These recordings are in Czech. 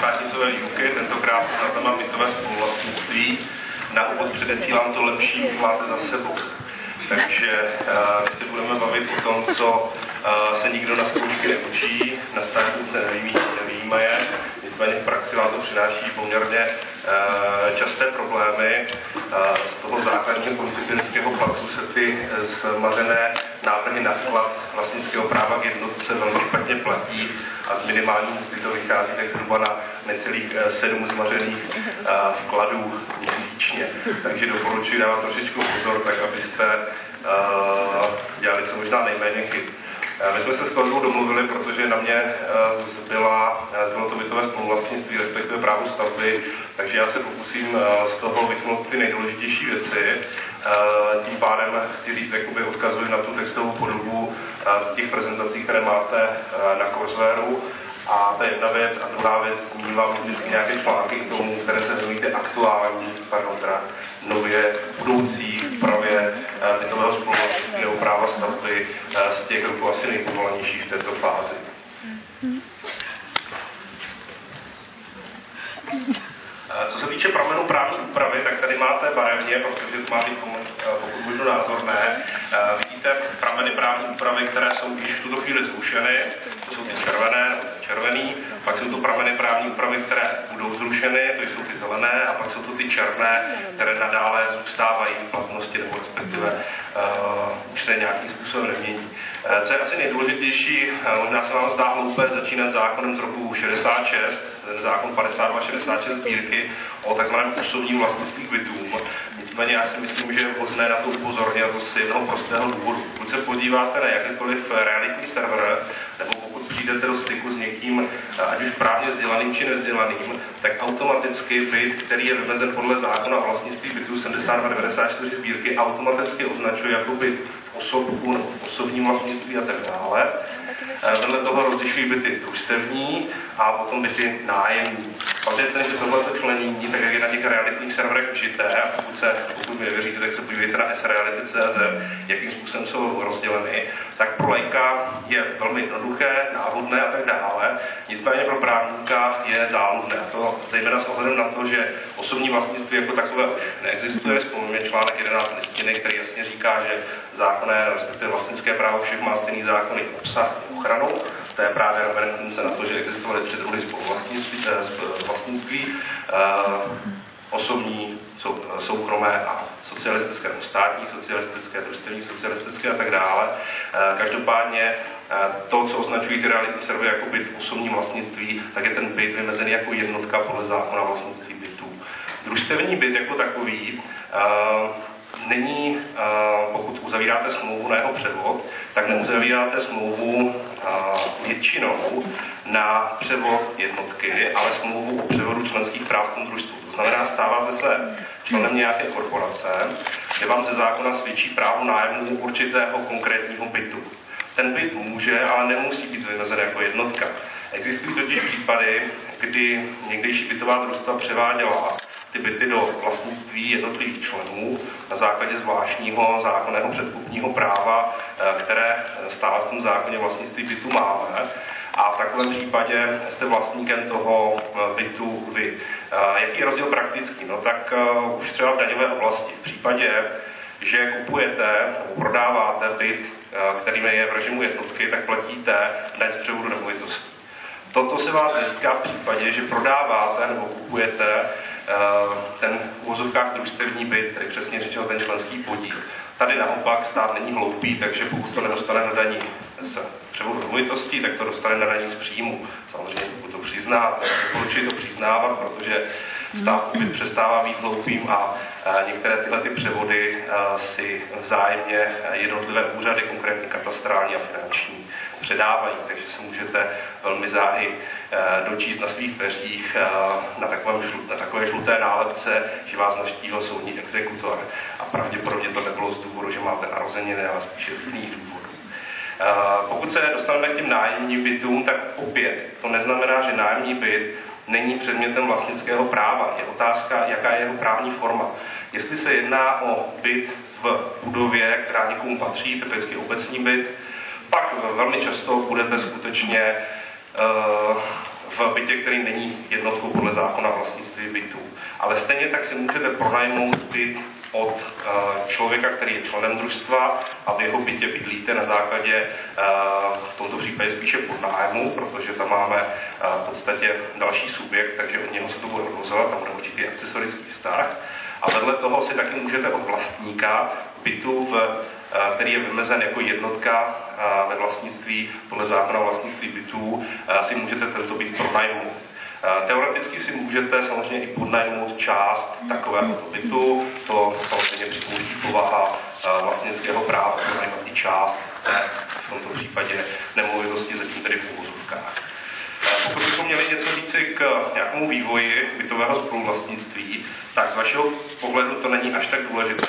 státnicové výuky, tentokrát na téma bytové spoluvlastnictví. Na úvod předesílám to lepší máte za sebou. Takže uh, si budeme bavit o tom, co uh, se nikdo na zkoušky neučí, na státnice neví, nevýjímaje, nicméně v praxi vám to přináší poměrně uh, časté problémy. Uh, z toho základního koncipientského placu se ty zmařené návrhy na vklad vlastnického práva k jednotce velmi špatně platí a z minimální mzdy to vychází tak zhruba na necelých sedm zmařených vkladů měsíčně. Takže doporučuji dávat trošičku pozor, tak abyste dělali co možná nejméně chyb. My jsme se s kolegou domluvili, protože na mě zbyla, zbylo to bytové spoluvlastnictví, respektive právo stavby, takže já se pokusím z toho vytknout ty nejdůležitější věci. Tím pádem chci říct, jakoby odkazuji na tu textovou podobu v těch prezentacích, které máte na Coursera a je jedna věc. A druhá věc, zmínila vždycky nějaké články k tomu, které se věnují aktuální, pardon, teda nově budoucí úpravě eh, bytového spoluvlastnictví nebo práva stavby eh, z těch roků asi nejpovolenějších v této fázi. Eh, co se týče pramenů právní úpravy, tak tady máte barevně, protože to má být pokud možno názorné. Vidíte prameny právní úpravy, které jsou již v tuto chvíli zrušeny. Jsou ty červené, červený, pak jsou to prameny právní úpravy, které budou zrušeny, to jsou ty zelené, a pak jsou to ty černé, které nadále zůstávají v platnosti, nebo respektive uh, už se nějakým způsobem nemění. Uh, co je asi nejdůležitější, uh, možná se vám zdá hloupé začínat zákonem z roku 66, ten zákon 52-66 sbírky o tzv. osobním vlastnictví bytům. Nicméně já si myslím, že je vhodné na to upozornit z jednoho prostého důvodu. Pokud se podíváte na jakýkoliv realitní server, nebo pokud přijdete do styku s někým, ať už právně vzdělaným či nevzdělaným, tak automaticky byt, který je vymezen podle zákona o vlastnictví bytů 7294 sbírky, automaticky označuje jako byt osobku nebo v osobním vlastnictví a tak dále. Vedle toho rozlišují byty družstevní a potom byty nájemní. Pak je ten, že tohle členění, tak jak je na těch realitních serverech vžité, a pokud, se, pokud mi nevěříte, tak se podívejte na sreality.cz, jakým způsobem jsou rozděleny, tak pro lajka je velmi jednoduché, návodné a tak dále. Nicméně pro právníka je záludné. To zejména s ohledem na to, že osobní vlastnictví jako takové už neexistuje. Vzpomínáme článek 11 listiny, který jasně říká, že zákonné, respektive vlastnické právo všech má stejný zákony obsah ochranu. To je právě reference na to, že existovaly tři druhy spoluvlastnictví, eh, vlastnictví, eh, osobní, sou, soukromé a socialistické nebo státní, socialistické, družstevní, socialistické a tak dále. Eh, každopádně to, co označují ty realitní servery jako byt v osobním vlastnictví, tak je ten byt vymezený jako jednotka podle zákona vlastnictví bytů. Družstevní byt jako takový není, pokud uzavíráte smlouvu na jeho převod, tak neuzavíráte smlouvu většinou na převod jednotky, ale smlouvu o převodu členských práv tom družstvu. To znamená, stáváte se členem nějaké korporace, kde vám ze zákona svědčí právo nájmu určitého konkrétního bytu. Ten byt může, ale nemusí být vymezen jako jednotka. Existují totiž případy, kdy někdejší bytová družstva převáděla ty byty do vlastnictví jednotlivých členů na základě zvláštního zákonného předkupního práva, eh, které stále v tom zákoně vlastnictví bytu máme. A v takovém případě jste vlastníkem toho eh, bytu vy. Eh, jaký je rozdíl praktický? No tak už třeba v daňové oblasti. V případě, že kupujete nebo prodáváte byt, který je v režimu jednotky, tak platíte daň z převodu nemovitosti. Toto se vás netýká v případě, že prodáváte nebo kupujete ten v úvozovkách družstevní byt, tedy přesně řečeno ten členský podíl. Tady naopak stát není hloupý, takže pokud to nedostane na daní z převodu nemovitostí, tak to dostane na daní z příjmu. Samozřejmě pokud to přizná, doporučuji to přiznávat, protože stát byt přestává být hloupým a některé tyhle ty převody si vzájemně jednotlivé úřady, konkrétně katastrální a finanční, předávají, takže se můžete velmi záhy dočíst na svých dveřích na, takovém, na takové žluté nálepce, že vás naštívil soudní exekutor. A pravděpodobně to nebylo z důvodu, že máte narozeniny, ale spíše z jiných důvodů. Pokud se dostaneme k těm nájemním bytům, tak opět to neznamená, že nájemní byt není předmětem vlastnického práva. Je otázka, jaká je jeho právní forma. Jestli se jedná o byt v budově, která někomu patří, typicky obecní byt, pak velmi často budete skutečně uh, v bytě, který není jednotkou podle zákona vlastnictví bytů. Ale stejně tak si můžete pronajmout byt od uh, člověka, který je členem družstva a v jeho bytě bydlíte na základě uh, v tomto případě spíše podnájmu, protože tam máme v podstatě další subjekt, takže od něho se to bude odvozovat, tam bude určitý accesorický vztah. A vedle toho si taky můžete od vlastníka bytu, v, který je vymezen jako jednotka ve vlastnictví podle zákona o vlastnictví bytů, si můžete tento byt pronajmout. Teoreticky si můžete samozřejmě i podnajmout část takového bytu, to samozřejmě připouští povaha vlastnického práva, podnajmout i část v tomto případě nemovitosti, zatím tedy v úvozovkách. Pokud bychom měli něco říci k nějakému vývoji bytového spoluvlastnictví, tak z vašeho pohledu to není až tak důležité.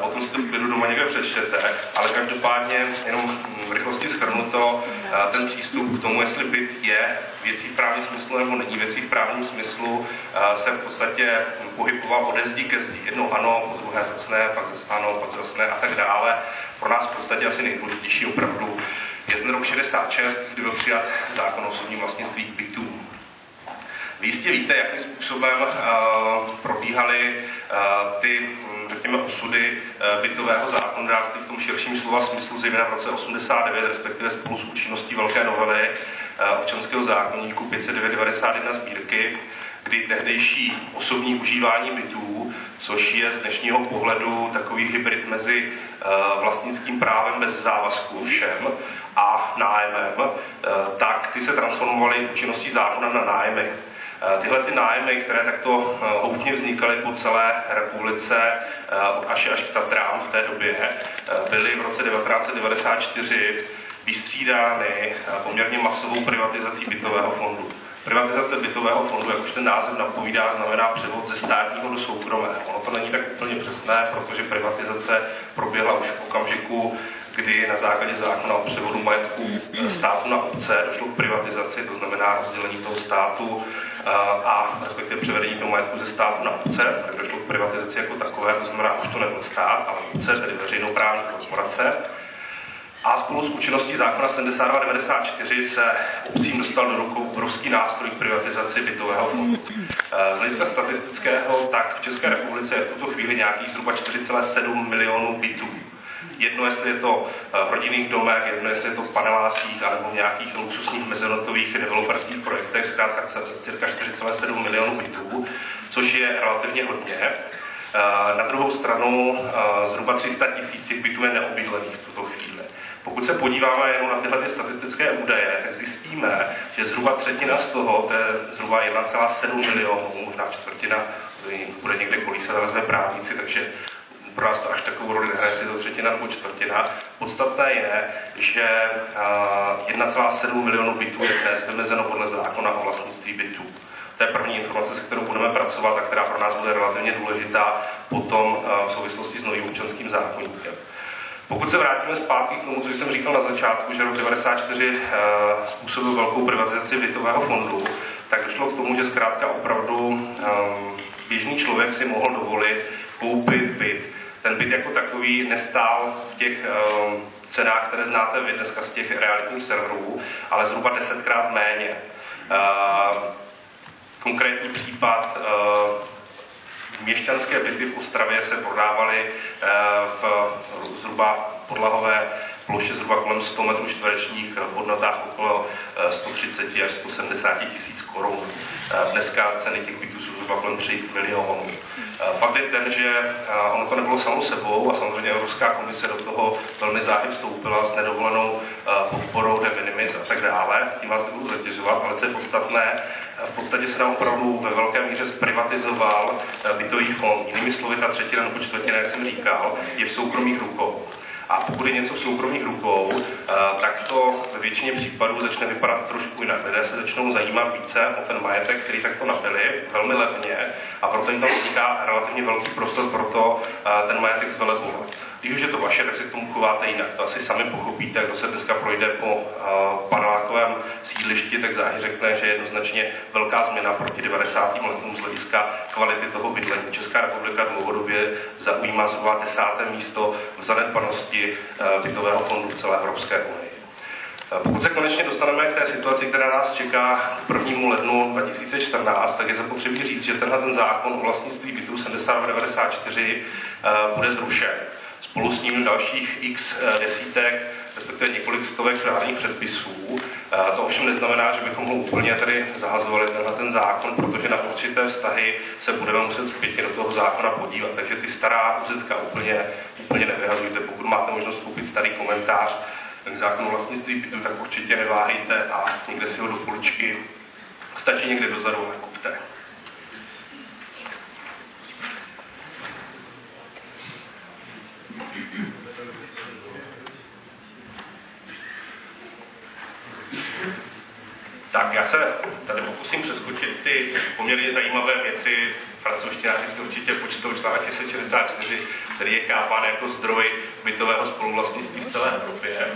Potom si to klidu doma někde přečtete, ale každopádně jenom v rychlosti schrnuto, ten přístup k tomu, jestli byt je věcí v právním smyslu nebo není věcí v právním smyslu, se v podstatě pohyboval ode zdi ke zdi. Jednou ano, po druhé zase ne, pak zase ano, pak zase ne a tak dále. Pro nás v podstatě asi nejdůležitější opravdu je rok 66, kdy byl přijat zákon o osobním vlastnictví bytů. Vy jistě víte, jakým způsobem uh, probíhaly uh, ty, hm, řekněme, osudy uh, bytového zákonodárství v tom širším slova smyslu, zejména v roce 89, respektive spolu s účinností velké novely občanského zákonníku 591 sbírky, kdy tehdejší osobní užívání bytů, což je z dnešního pohledu takový hybrid mezi uh, vlastnickým právem bez závazku všem a nájemem, uh, tak ty se transformovaly účinností zákona na nájmy. Eh, tyhle ty nájmy, které takto eh, houtně vznikaly po celé republice eh, až až k Tatrám v té době, byly v roce 1994 vystřídány poměrně masovou privatizací bytového fondu. Privatizace bytového fondu, jak už ten název napovídá, znamená převod ze státního do soukromého. Ono to není tak úplně přesné, protože privatizace proběhla už v okamžiku, kdy na základě zákona o převodu majetku státu na obce došlo k privatizaci, to znamená rozdělení toho státu a respektive převedení toho majetku ze státu na obce, tak došlo k privatizaci jako takové, to znamená, už to nebyl stát, ale obce, tedy veřejnoprávní korporace. A spolu s účinností zákona 7294 se obcím dostal do rukou obrovský nástroj k privatizaci bytového fondu. Z hlediska statistického, tak v České republice je v tuto chvíli nějakých zhruba 4,7 milionů bytů. Jedno, jestli je to eh, v rodinných domech, jedno, jestli je to v panelácích, anebo v nějakých luxusních mezinárodních developerských projektech, zkrátka cirka 4,7 milionů bytů, což je relativně hodně. Eh, na druhou stranu eh, zhruba 300 tisíc bytů je neobydlených v tuto chvíli. Pokud se podíváme jenom na tyhle ty statistické údaje, tak zjistíme, že zhruba třetina z toho, to je zhruba 1,7 milionů, možná čtvrtina, bude někde kolísat, ale vezme právníci, takže pro nás to až takovou roli nehraje, jestli to třetina nebo čtvrtina. Podstatné je, že 1,7 milionů bytů je dnes vymezeno podle zákona o vlastnictví bytů. To je první informace, se kterou budeme pracovat a která pro nás bude relativně důležitá potom v souvislosti s novým občanským zákonníkem. Pokud se vrátíme zpátky k tomu, co jsem říkal na začátku, že rok 1994 způsobil velkou privatizaci bytového fondu, tak došlo k tomu, že zkrátka opravdu běžný člověk si mohl dovolit koupit byt ten byt jako takový nestál v těch uh, cenách, které znáte vy dneska z těch realitních serverů, ale zhruba desetkrát méně. Konkrétní případ měšťanské byty v Ostravě se prodávaly uh, v zhruba podlahové ploše zhruba kolem 100 metrů čtverečních v hodnotách okolo 130 až 170 tisíc korun. Dneska ceny těch bytů jsou zhruba kolem 3 milionů. Fakt je ten, že ono to nebylo samo sebou a samozřejmě Evropská komise do toho velmi záhy vstoupila s nedovolenou podporou de minimis a tak dále. Tím vás nebudu zatěžovat, ale co je podstatné, v podstatě se nám opravdu ve velké míře zprivatizoval bytový fond. Jinými slovy, ta třetina nebo čtvrtina, jak jsem říkal, je v soukromých rukou. A pokud je něco v soukromých rukou, eh, tak to ve většině případů začne vypadat trošku jinak. Lidé se začnou zajímat více o ten majetek, který takto nabili, velmi levně, a proto jim tam vzniká relativně velký prostor pro to eh, ten majetek zvelebovat. Když už je to vaše, tak se k tomu chováte jinak. To asi sami pochopíte, kdo se dneska projde po uh, panelákovém sídlišti, tak záhy řekne, že je jednoznačně velká změna proti 90. letům z hlediska kvality toho bydlení. Česká republika dlouhodobě zaujímá zhruba desáté místo v zanedbanosti uh, bytového fondu v celé Evropské unii. Pokud se konečně dostaneme k té situaci, která nás čeká k 1. lednu 2014, tak je zapotřebí říct, že tenhle ten zákon o vlastnictví bytů 7294 bude zrušen. Spolu s ním dalších x desítek respektive několik stovek právních předpisů. To ovšem neznamená, že bychom ho úplně tady zahazovali tenhle ten zákon, protože na určité vztahy se budeme muset zpětně do toho zákona podívat. Takže ty stará uzetka úplně, úplně nevyhazujte. Pokud máte možnost koupit starý komentář k zákonu vlastnictví bytu, tak určitě neváhejte a někde si ho do poličky stačí někde dozadu a kupte. Tak já se tady pokusím přeskočit ty poměrně zajímavé věci. Francouzštináři si určitě počtou článek 664, který je chápán jako zdroj bytového spoluvlastnictví v celé Evropě.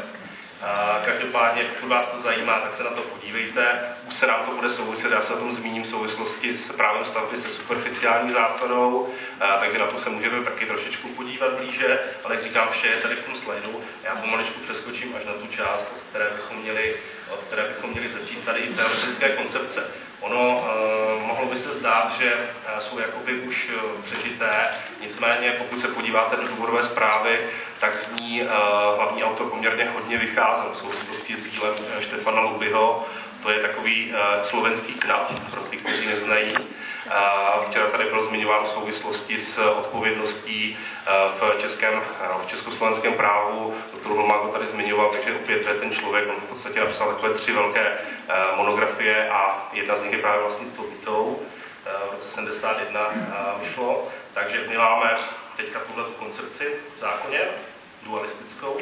Každopádně, pokud vás to zajímá, tak se na to podívejte. Už se nám to bude souviset, já se o tom zmíním v souvislosti s právem stavby se superficiální zásadou, takže na to se můžeme taky trošičku podívat blíže, ale jak říkám, vše je tady v tom slajdu. Já pomaličku přeskočím až na tu část, od které bychom měli, od které bychom měli začít tady i teoretické koncepce. Ono eh, mohlo by se zdát, že eh, jsou jakoby už eh, přežité, nicméně pokud se podíváte do důvodové zprávy, tak z ní hlavní autor poměrně hodně vycházel v souvislosti s dílem Štefana Lubyho. To je takový slovenský knap, pro ty, kteří neznají. Včera tady byl zmiňován v souvislosti s odpovědností v, českém, v československém právu. Doktor Holmák to tady zmiňoval, takže opět to je ten člověk, on v podstatě napsal takové tři velké monografie a jedna z nich je právě vlastnictvo bytou. V roce 71 vyšlo. Takže my máme teďka tuhle koncepci v zákoně, dualistickou.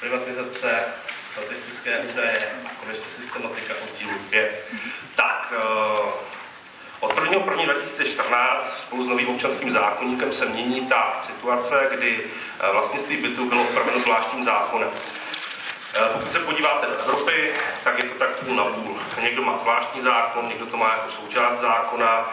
Privatizace statistické údaje a konečně systematika oddílu 5. Tak, uh, od 1. 1. 2014 spolu s novým občanským zákonníkem se mění ta situace, kdy uh, vlastnictví bytu bylo upraveno zvláštním zákonem. Uh, pokud se podíváte do Evropy, tak je to tak půl na půl. Někdo má zvláštní zákon, někdo to má jako součást zákona,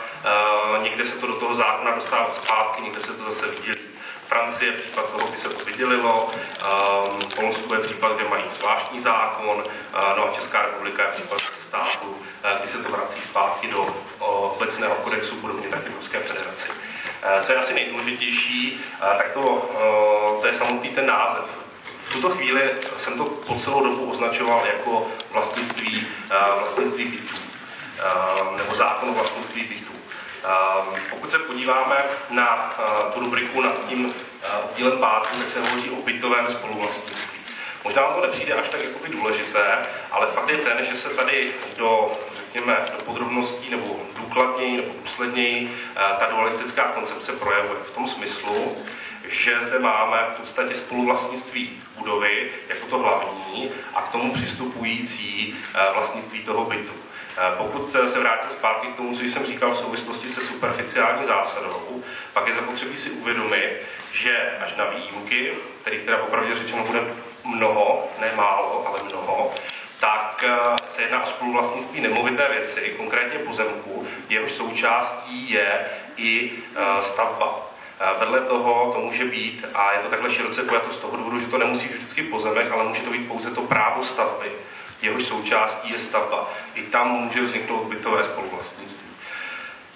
někde se to do toho zákona dostává zpátky, někde se to zase vydělí. Francie je případ toho, by se to vydělilo, um, Polsko je případ, kde mají zvláštní zákon, uh, no a Česká republika je případ státu, uh, kdy se to vrací zpátky do obecného kodexu, podobně tak v Ruské federaci. Uh, co je asi nejdůležitější, uh, tak to, uh, to je samotný ten název. Tuto chvíli jsem to po celou dobu označoval jako vlastnictví, uh, vlastnictví bytů, uh, nebo zákon o vlastnictví bytů. Ehm, pokud se podíváme na eh, tu rubriku nad tím eh, oddílem pátým, tak se hovoří o bytovém spoluvlastnictví. Možná to nepřijde až tak jakoby důležité, ale fakt je ten, že se tady do, řekněme, do podrobností nebo důkladněji nebo důsledněji eh, ta dualistická koncepce projevuje. V tom smyslu, že zde máme v podstatě spoluvlastnictví budovy jako to hlavní a k tomu přistupující vlastnictví toho bytu. Eh, pokud se vrátím zpátky k tomu, co jsem říkal v souvislosti se superficiální zásadou, pak je zapotřebí si uvědomit, že až na výjimky, kterých teda popravdě řečeno bude mnoho, ne málo, ale mnoho, tak eh, se jedná o spoluvlastnictví nemovité věci, konkrétně pozemku, jehož součástí je i eh, stavba. Vedle toho to může být, a je to takhle široce pojato z toho důvodu, že to nemusí být vždycky pozemek, ale může to být pouze to právo stavby jehož součástí je stavba. I tam může vzniknout bytové spoluvlastnictví.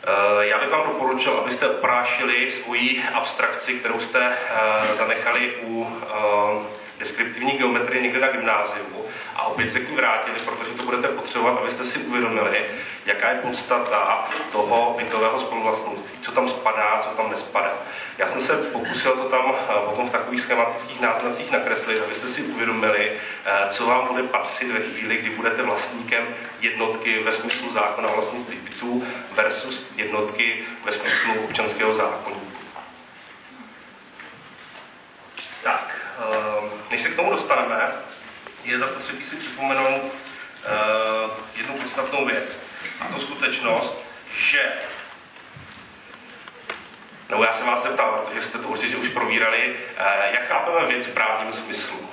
Eh, já bych vám doporučil, abyste oprášili svoji abstrakci, kterou jste eh, zanechali u eh, deskriptivní geometrie někde na gymnáziu a opět se k ní vrátili, protože to budete potřebovat, abyste si uvědomili, jaká je podstata toho bytového spoluvlastnictví, co tam spadá, co tam nespadá. Já jsem se pokusil to tam eh, potom v takových schematických náznacích nakreslit, abyste si uvědomili, eh, co vám bude patřit ve chvíli, kdy budete vlastníkem jednotky ve smyslu zákona vlastnictví bytů versus jednotky ve smyslu občanského zákonníku. Tak, Ehm, než se k tomu dostaneme, je zapotřebí si připomenout ehm, jednu podstatnou věc. A to skutečnost, že nebo já jsem vás zeptal, protože jste to určitě už provírali, eh, jak chápeme věc v právním smyslu?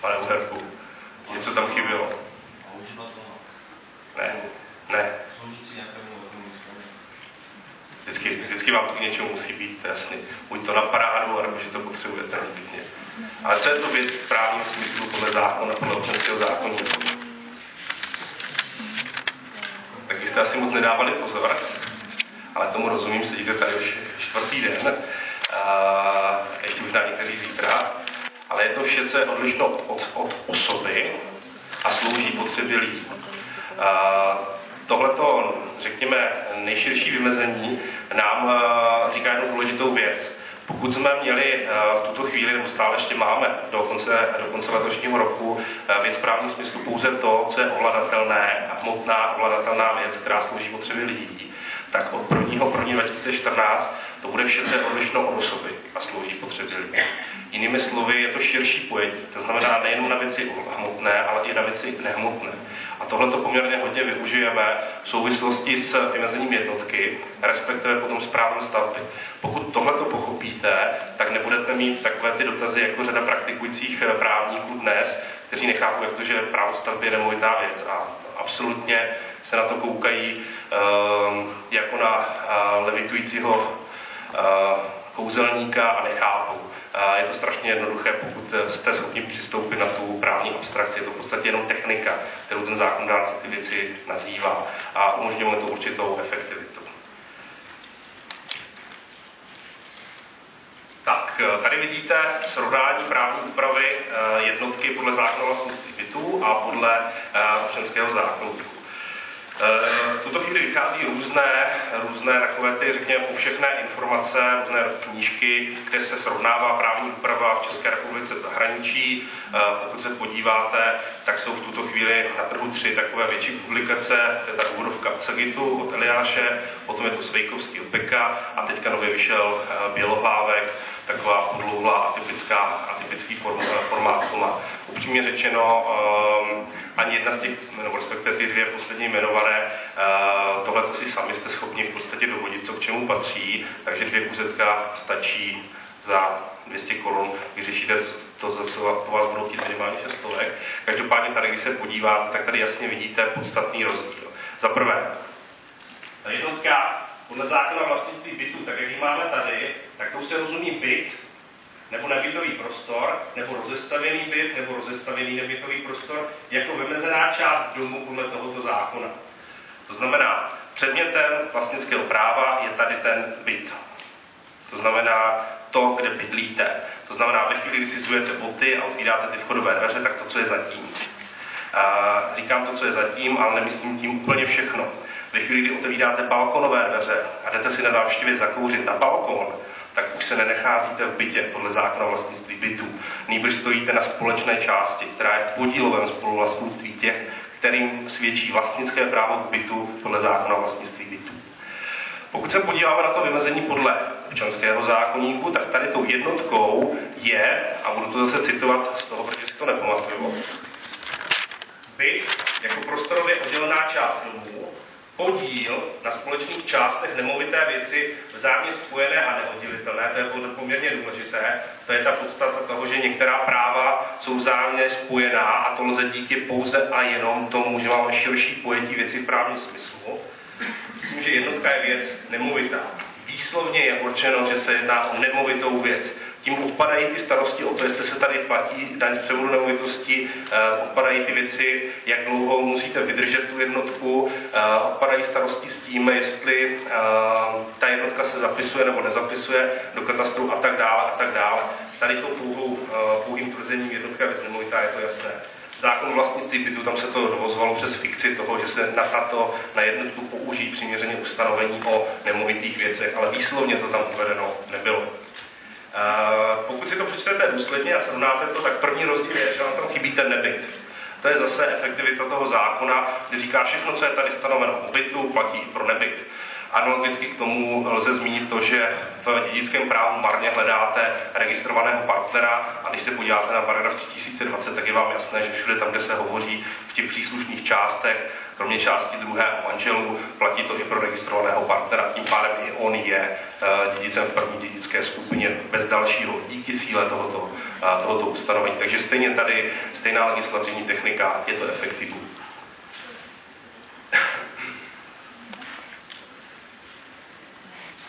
Pane Uherku, něco tam chybělo? Ne, ne. Vždycky, vždycky vám to k něčemu musí být jasný. Buď to na parádu, nebo že to potřebujete nezbytně. Ale co je to věc v právním smyslu podle zákona, podle občanského zákonníku? Tak byste asi moc nedávali pozor, ale tomu rozumím, sedíte tady už čtvrtý den, a ještě možná někteří zítra, ale je to vše, co je odlišno od, od, od osoby a slouží potřeby lidí. Tohleto, řekněme, nejširší vymezení nám říká jednu důležitou věc. Pokud jsme měli v tuto chvíli, nebo stále ještě máme do konce, do konce letošního roku, věc právní smyslu pouze to, co je ovladatelné a hmotná ovladatelná věc, která slouží potřeby lidí, tak od 1. 1. 2014 to bude vše, co je odlišno od osoby a slouží potřeby lidí. Jinými slovy, je to širší pojetí. To znamená nejen na věci hmotné, ale i na věci nehmotné. A tohle to poměrně hodně využijeme v souvislosti s vymezením jednotky, respektive potom správnou stavby. Pokud tohle to pochopíte, tak nebudete mít takové ty dotazy jako řada praktikujících právníků dnes, kteří nechápou, jak to, že právo stavby je nemovitá věc. A absolutně se na to koukají uh, jako na uh, levitujícího uh, kouzelníka a nechápou. Je to strašně jednoduché, pokud jste schopni přistoupit na tu právní abstrakci. Je to v podstatě jenom technika, kterou ten zákonodárce ty věci nazývá a umožňuje to určitou efektivitu. Tak, tady vidíte srovnání právní úpravy jednotky podle zákona vlastnictví bytů a podle občanského zákonníku. Eh, v tuto chvíli vychází různé, různé takové ty, řekněme, povšechné informace, různé knížky, kde se srovnává právní úprava v České republice v zahraničí. Eh, pokud se podíváte, tak jsou v tuto chvíli na trhu tři takové větší publikace. To je ta úvodovka od Sagitu, od Eliáše, potom je to Svejkovský od Beka a teďka nově vyšel eh, Bělohlávek, taková podlouhlá atypická, atypický formát to. Upřímně řečeno, um, ani jedna z těch, nebo respektive ty dvě poslední jmenované, uh, tohle si sami jste schopni v podstatě dovodit, co k čemu patří, takže dvě kuzetka stačí za 200 korun, vyřešíte to, za co po vás budou chtít minimálně 6 stovek. Každopádně tady, když se podíváte, tak tady jasně vidíte podstatný rozdíl. Za prvé, ta jednotka podle zákona vlastnictví bytu, tak jak ji máme tady, tak to se rozumí byt, nebo nebytový prostor, nebo rozestavěný byt, nebo rozestavěný nebytový prostor, jako vymezená část domu podle tohoto zákona. To znamená, předmětem vlastnického práva je tady ten byt. To znamená to, kde bydlíte. To znamená, ve chvíli, kdy si zujete boty a otvíráte ty vchodové dveře, tak to, co je zatím. Říkám to, co je zatím, ale nemyslím tím úplně všechno. Ve chvíli, kdy otevíráte balkonové dveře a jdete si na návštěvě zakouřit na balkon, tak už se nenecházíte v bytě podle zákona vlastnictví bytů. Nýbrž stojíte na společné části, která je v podílovém spoluvlastnictví těch, kterým svědčí vlastnické právo k bytu podle zákona vlastnictví bytů. Pokud se podíváme na to vymezení podle občanského zákonníku, tak tady tou jednotkou je, a budu to zase citovat z toho, protože si to nepamatuju, byt jako prostorově oddělená část domu, podíl na společných částech nemovité věci vzájemně spojené a neoddělitelné, to je poměrně důležité, to je ta podstata toho, že některá práva jsou vzájemně spojená a to lze díky pouze a jenom tomu, že máme širší pojetí věci v právním smyslu. Myslím, že jednotka je věc nemovitá. Výslovně je určeno, že se jedná o nemovitou věc tím odpadají ty starosti o to, jestli se tady platí daň z převodu nemovitosti, eh, odpadají ty věci, jak dlouho musíte vydržet tu jednotku, eh, odpadají starosti s tím, jestli eh, ta jednotka se zapisuje nebo nezapisuje do katastru a tak dále a tak dále. Tady to pouhou, pouhým tvrzením jednotka věc nemovitá je to jasné. Zákon vlastnictví bytu, tam se to dovozovalo přes fikci toho, že se na tato, na jednotku použijí přiměřeně ustanovení o nemovitých věcech, ale výslovně to tam uvedeno nebylo. Pokud si to přečtete důsledně a srovnáte to, tak první rozdíl je, že vám tam chybí ten nebyt. To je zase efektivita toho zákona, kdy říká všechno, co je tady stanoveno o bytu, platí pro nebyt. Analogicky k tomu lze zmínit to, že v dědickém právu marně hledáte registrovaného partnera a když se podíváte na paragraf 3020, tak je vám jasné, že všude tam, kde se hovoří v těch příslušných částech, kromě části druhé manželů, platí to i pro registrovaného partnera. Tím pádem i on je eh, dědicem v první dědické skupině bez dalšího díky síle tohoto, eh, tohoto ustanovení. Takže stejně tady stejná legislativní technika, je to efektivní.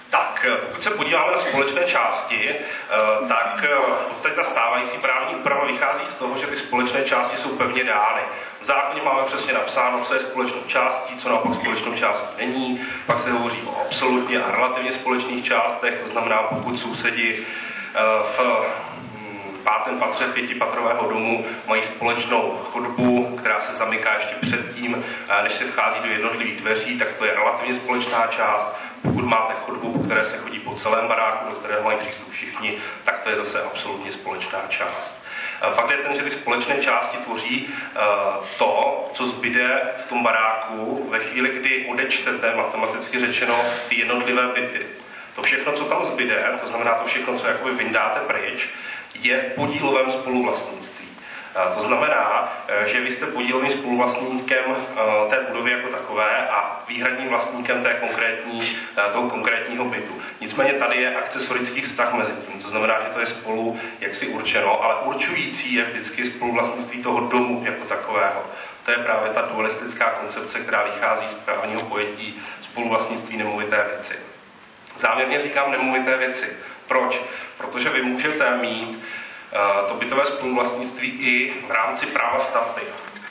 Tak, pokud se podíváme na společné části, tak v podstatě ta stávající právní úprava vychází z toho, že ty společné části jsou pevně dány. V zákoně máme přesně napsáno, co je společnou částí, co naopak společnou částí není. Pak se hovoří o absolutně a relativně společných částech, to znamená, pokud sousedi v pátém patře pětipatrového domu mají společnou chodbu, která se zamyká ještě předtím, než se vchází do jednotlivých dveří, tak to je relativně společná část. Pokud máte které se chodí po celém baráku, do kterého mají přístup všichni, tak to je zase absolutně společná část. Fakt je ten, že ty společné části tvoří to, co zbyde v tom baráku ve chvíli, kdy odečtete, matematicky řečeno, ty jednotlivé byty. To všechno, co tam zbyde, to znamená to všechno, co jakoby vyndáte pryč, je v podílovém spoluvlastnictví. To znamená, e, že vy jste podílovým spoluvlastníkem e, té budovy jako takové a výhradním vlastníkem té konkrétní, e, toho konkrétního bytu. Nicméně tady je akcesorický vztah mezi tím, to znamená, že to je spolu jaksi určeno, ale určující je vždycky spoluvlastnictví toho domu jako takového. To je právě ta dualistická koncepce, která vychází z právního pojetí spoluvlastnictví nemovité věci. Záměrně říkám nemovité věci. Proč? Protože vy můžete mít to bytové spoluvlastnictví i v rámci práva stavby.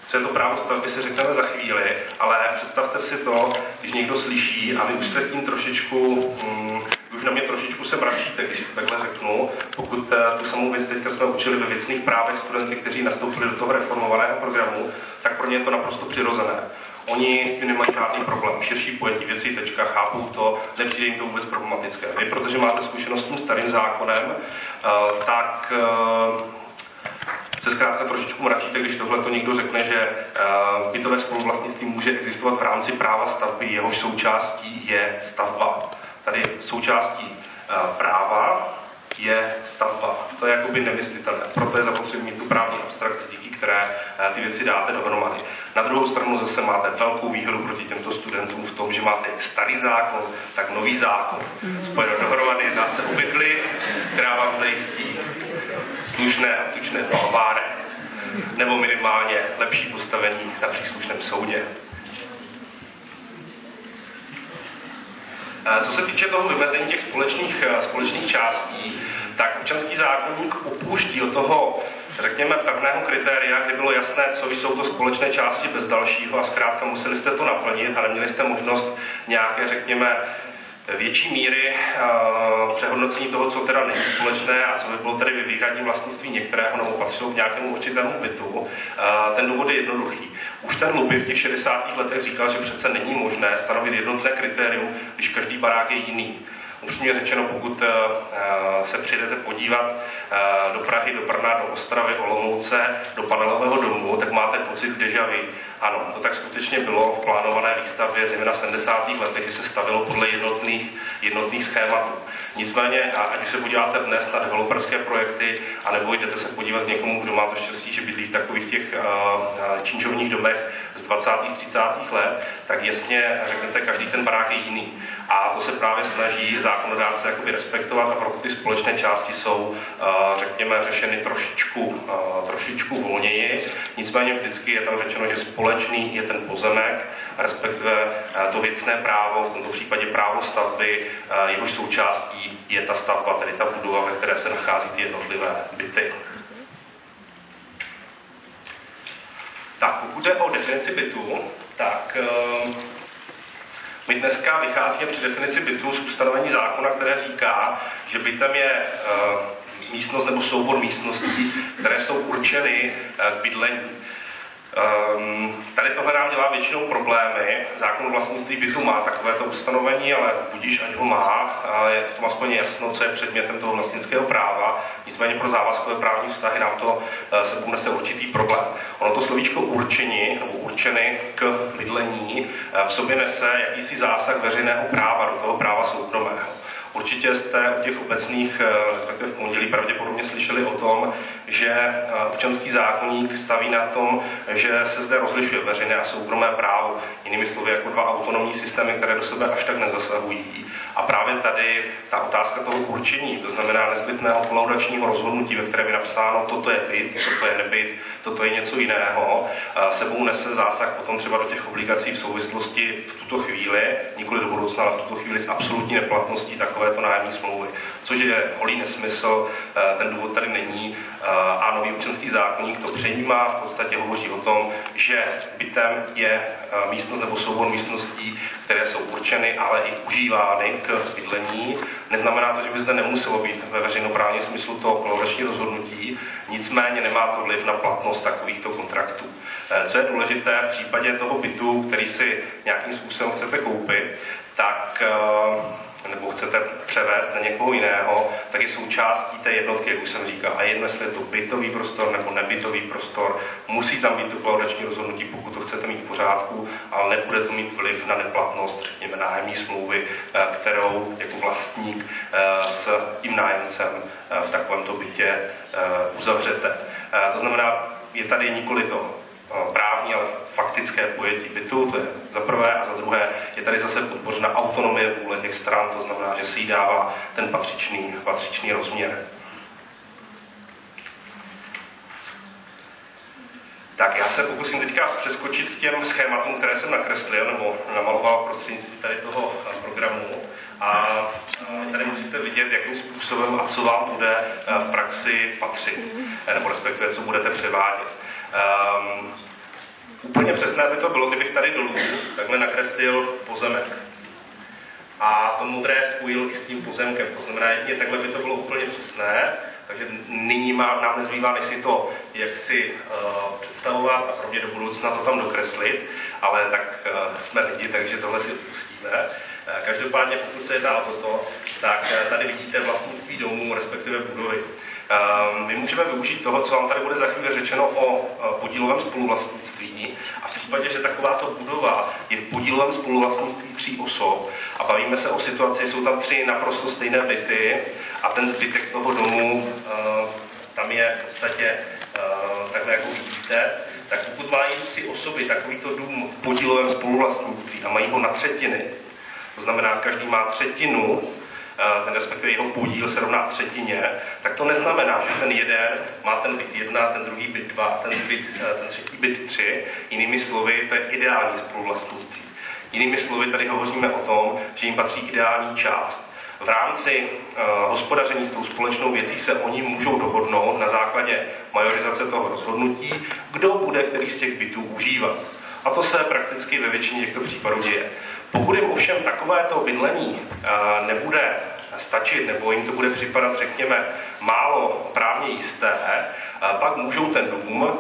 Co je to právo stavby, si řekneme za chvíli, ale představte si to, když někdo slyší a vy už se tím trošičku, um, už na mě trošičku se mračíte, když to takhle řeknu. Pokud uh, tu samou věc teďka jsme učili ve věcných právech studenty, kteří nastoupili do toho reformovaného programu, tak pro ně je to naprosto přirozené. Oni s tím nemají žádný problém. Širší pojetí věcí, tečka, chápou to, nepřijde jim to vůbec problematické. Vy, protože máte zkušenost s tím starým zákonem, eh, tak eh, se zkrátka trošičku mračíte, když tohle to někdo řekne, že eh, bytové spoluvlastnictví může existovat v rámci práva stavby, jehož součástí je stavba. Tady součástí práva je stavba. To je jakoby nemyslitelné. Proto je zapotřebí mít tu právní abstrakci, díky které eh, ty věci dáte dohromady. Na druhou stranu zase máte velkou výhodu proti těmto studentům v tom, že máte starý zákon, tak nový zákon. Spojeno dohromady zase obvykly, která vám zajistí slušné a tučné palváre nebo minimálně lepší postavení na příslušném soudě. Eh, co se týče toho vymezení těch společných, eh, společných částí, tak občanský zákonník upouští od toho, řekněme, pevného kritéria, kdy bylo jasné, co jsou to společné části bez dalšího a zkrátka museli jste to naplnit, ale měli jste možnost nějaké, řekněme, větší míry uh, přehodnocení toho, co teda není společné a co by bylo tedy výhradní vlastnictví některého nebo patřilo k nějakému určitému bytu. Uh, ten důvod je jednoduchý. Už ten Lupy v těch 60. letech říkal, že přece není možné stanovit jednotné kritérium, když každý barák je jiný. Upřímně řečeno, pokud uh, se přijdete podívat uh, do Prahy, do Brna, do Ostravy, Olomouce, do panelového domu, tak máte pocit deja vu. Ano, to tak skutečně bylo v plánované výstavbě, zejména v 70. letech, kdy se stavilo podle jednotných, jednotných schématů. Nicméně, ať už se podíváte dnes na developerské projekty, anebo jdete se podívat někomu, kdo má to štěstí, že bydlí v takových těch činžovních domech 20. 30. let, tak jasně řeknete, každý ten barák je jiný. A to se právě snaží zákonodárce jakoby respektovat a proto ty společné části jsou, uh, řekněme, řešeny trošičku, uh, trošičku volněji. Nicméně vždycky je tam řečeno, že společný je ten pozemek, respektive uh, to věcné právo, v tomto případě právo stavby, jehož součástí je ta stavba, tedy ta budova, ve které se nachází ty jednotlivé byty. Tak, pokud jde o definici bytu, tak my dneska vycházíme při definici bytu z ustanovení zákona, které říká, že bytem je uh, místnost nebo soubor místností, které jsou určeny uh, k bydlení. Um, tady tohle nám dělá většinou problémy. Zákon vlastnictví bytu má takovéto ustanovení, ale budíš, ať ho má, je v tom aspoň jasno, co je předmětem toho vlastnického práva. Nicméně pro závazkové právní vztahy nám to uh, se nese určitý problém. Ono to slovíčko určení nebo určeny k bydlení uh, v sobě nese jakýsi zásah veřejného práva do toho práva soukromého. Určitě jste u těch obecných, respektive v pondělí pravděpodobně slyšeli o tom, že občanský zákonník staví na tom, že se zde rozlišuje veřejné a soukromé právo, jinými slovy jako dva autonomní systémy, které do sebe až tak nezasahují. A právě tady ta otázka toho určení, to znamená nezbytného kolaudačního rozhodnutí, ve kterém je napsáno, toto je byt, toto je nebyt, toto je něco jiného, sebou nese zásah potom třeba do těch obligací v souvislosti v tuto chvíli, nikoli do budoucna, ale v tuto chvíli s absolutní neplatností takovéto nájemní smlouvy. Což je holý nesmysl, ten důvod tady není a nový občanský zákonník to přejímá, v podstatě hovoří o tom, že bytem je místnost nebo soubor místností, které jsou určeny, ale i užívány k bydlení. Neznamená to, že by zde nemuselo být ve veřejnoprávním smyslu to kolaudační rozhodnutí, nicméně nemá to vliv na platnost takovýchto kontraktů. Eh, co je důležité v případě toho bytu, který si nějakým způsobem chcete koupit, tak eh, nebo chcete převést na někoho jiného, tak je součástí té jednotky, jak už jsem říkal. A jedno, jestli je to bytový prostor nebo nebytový prostor, musí tam být to kolaudační rozhodnutí, pokud to chcete mít v pořádku, ale nebude to mít vliv na neplatnost, řekněme, nájemní smlouvy, eh, kterou jako vlastník s tím nájemcem v takovémto bytě uzavřete. To znamená, je tady nikoli to právní, ale faktické pojetí bytu, to je za prvé, a za druhé je tady zase podpořena autonomie vůle těch stran, to znamená, že se jí dává ten patřičný, patřičný rozměr. Tak já se pokusím teďka přeskočit k těm schématům, které jsem nakreslil nebo namaloval prostřednictvím tady toho programu. A tady musíte vidět, jakým způsobem a co vám bude v praxi patřit, nebo respektive co budete převádět. Um, úplně přesné by to bylo, kdybych tady dolů takhle nakreslil pozemek. A to modré spojil i s tím pozemkem. To znamená, jedině takhle by to bylo úplně přesné, takže nyní má, nám nezbývá, než si to jak si uh, představovat a pro mě do budoucna to tam dokreslit, ale tak uh, jsme lidi, takže tohle si pustíme. Uh, každopádně, pokud se jedná o toto, tak tady vidíte vlastnictví domů, respektive budovy. Ehm, my můžeme využít toho, co vám tady bude za chvíli řečeno o e, podílovém spoluvlastnictví a v případě, že takováto budova je v podílovém spoluvlastnictví tří osob a bavíme se o situaci, jsou tam tři naprosto stejné byty a ten zbytek toho domu e, tam je v podstatě e, takhle, jako vidíte, tak pokud mají tři osoby takovýto dům v podílovém spoluvlastnictví a mají ho na třetiny, to znamená, každý má třetinu respektive jeho podíl se rovná třetině, tak to neznamená, že ten jeden má ten byt jedna, ten druhý byt dva, ten, byt, eh, ten třetí byt tři. Jinými slovy, to je ideální spoluvlastnictví. Jinými slovy, tady hovoříme o tom, že jim patří ideální část. V rámci uh, hospodaření s tou společnou věcí se oni můžou dohodnout na základě majorizace toho rozhodnutí, kdo bude který z těch bytů užívat. A to se prakticky ve většině těchto případů děje. Pokud jim ovšem takovéto bydlení uh, nebude stačit, nebo jim to bude připadat, řekněme, málo právně jisté, pak můžou ten dům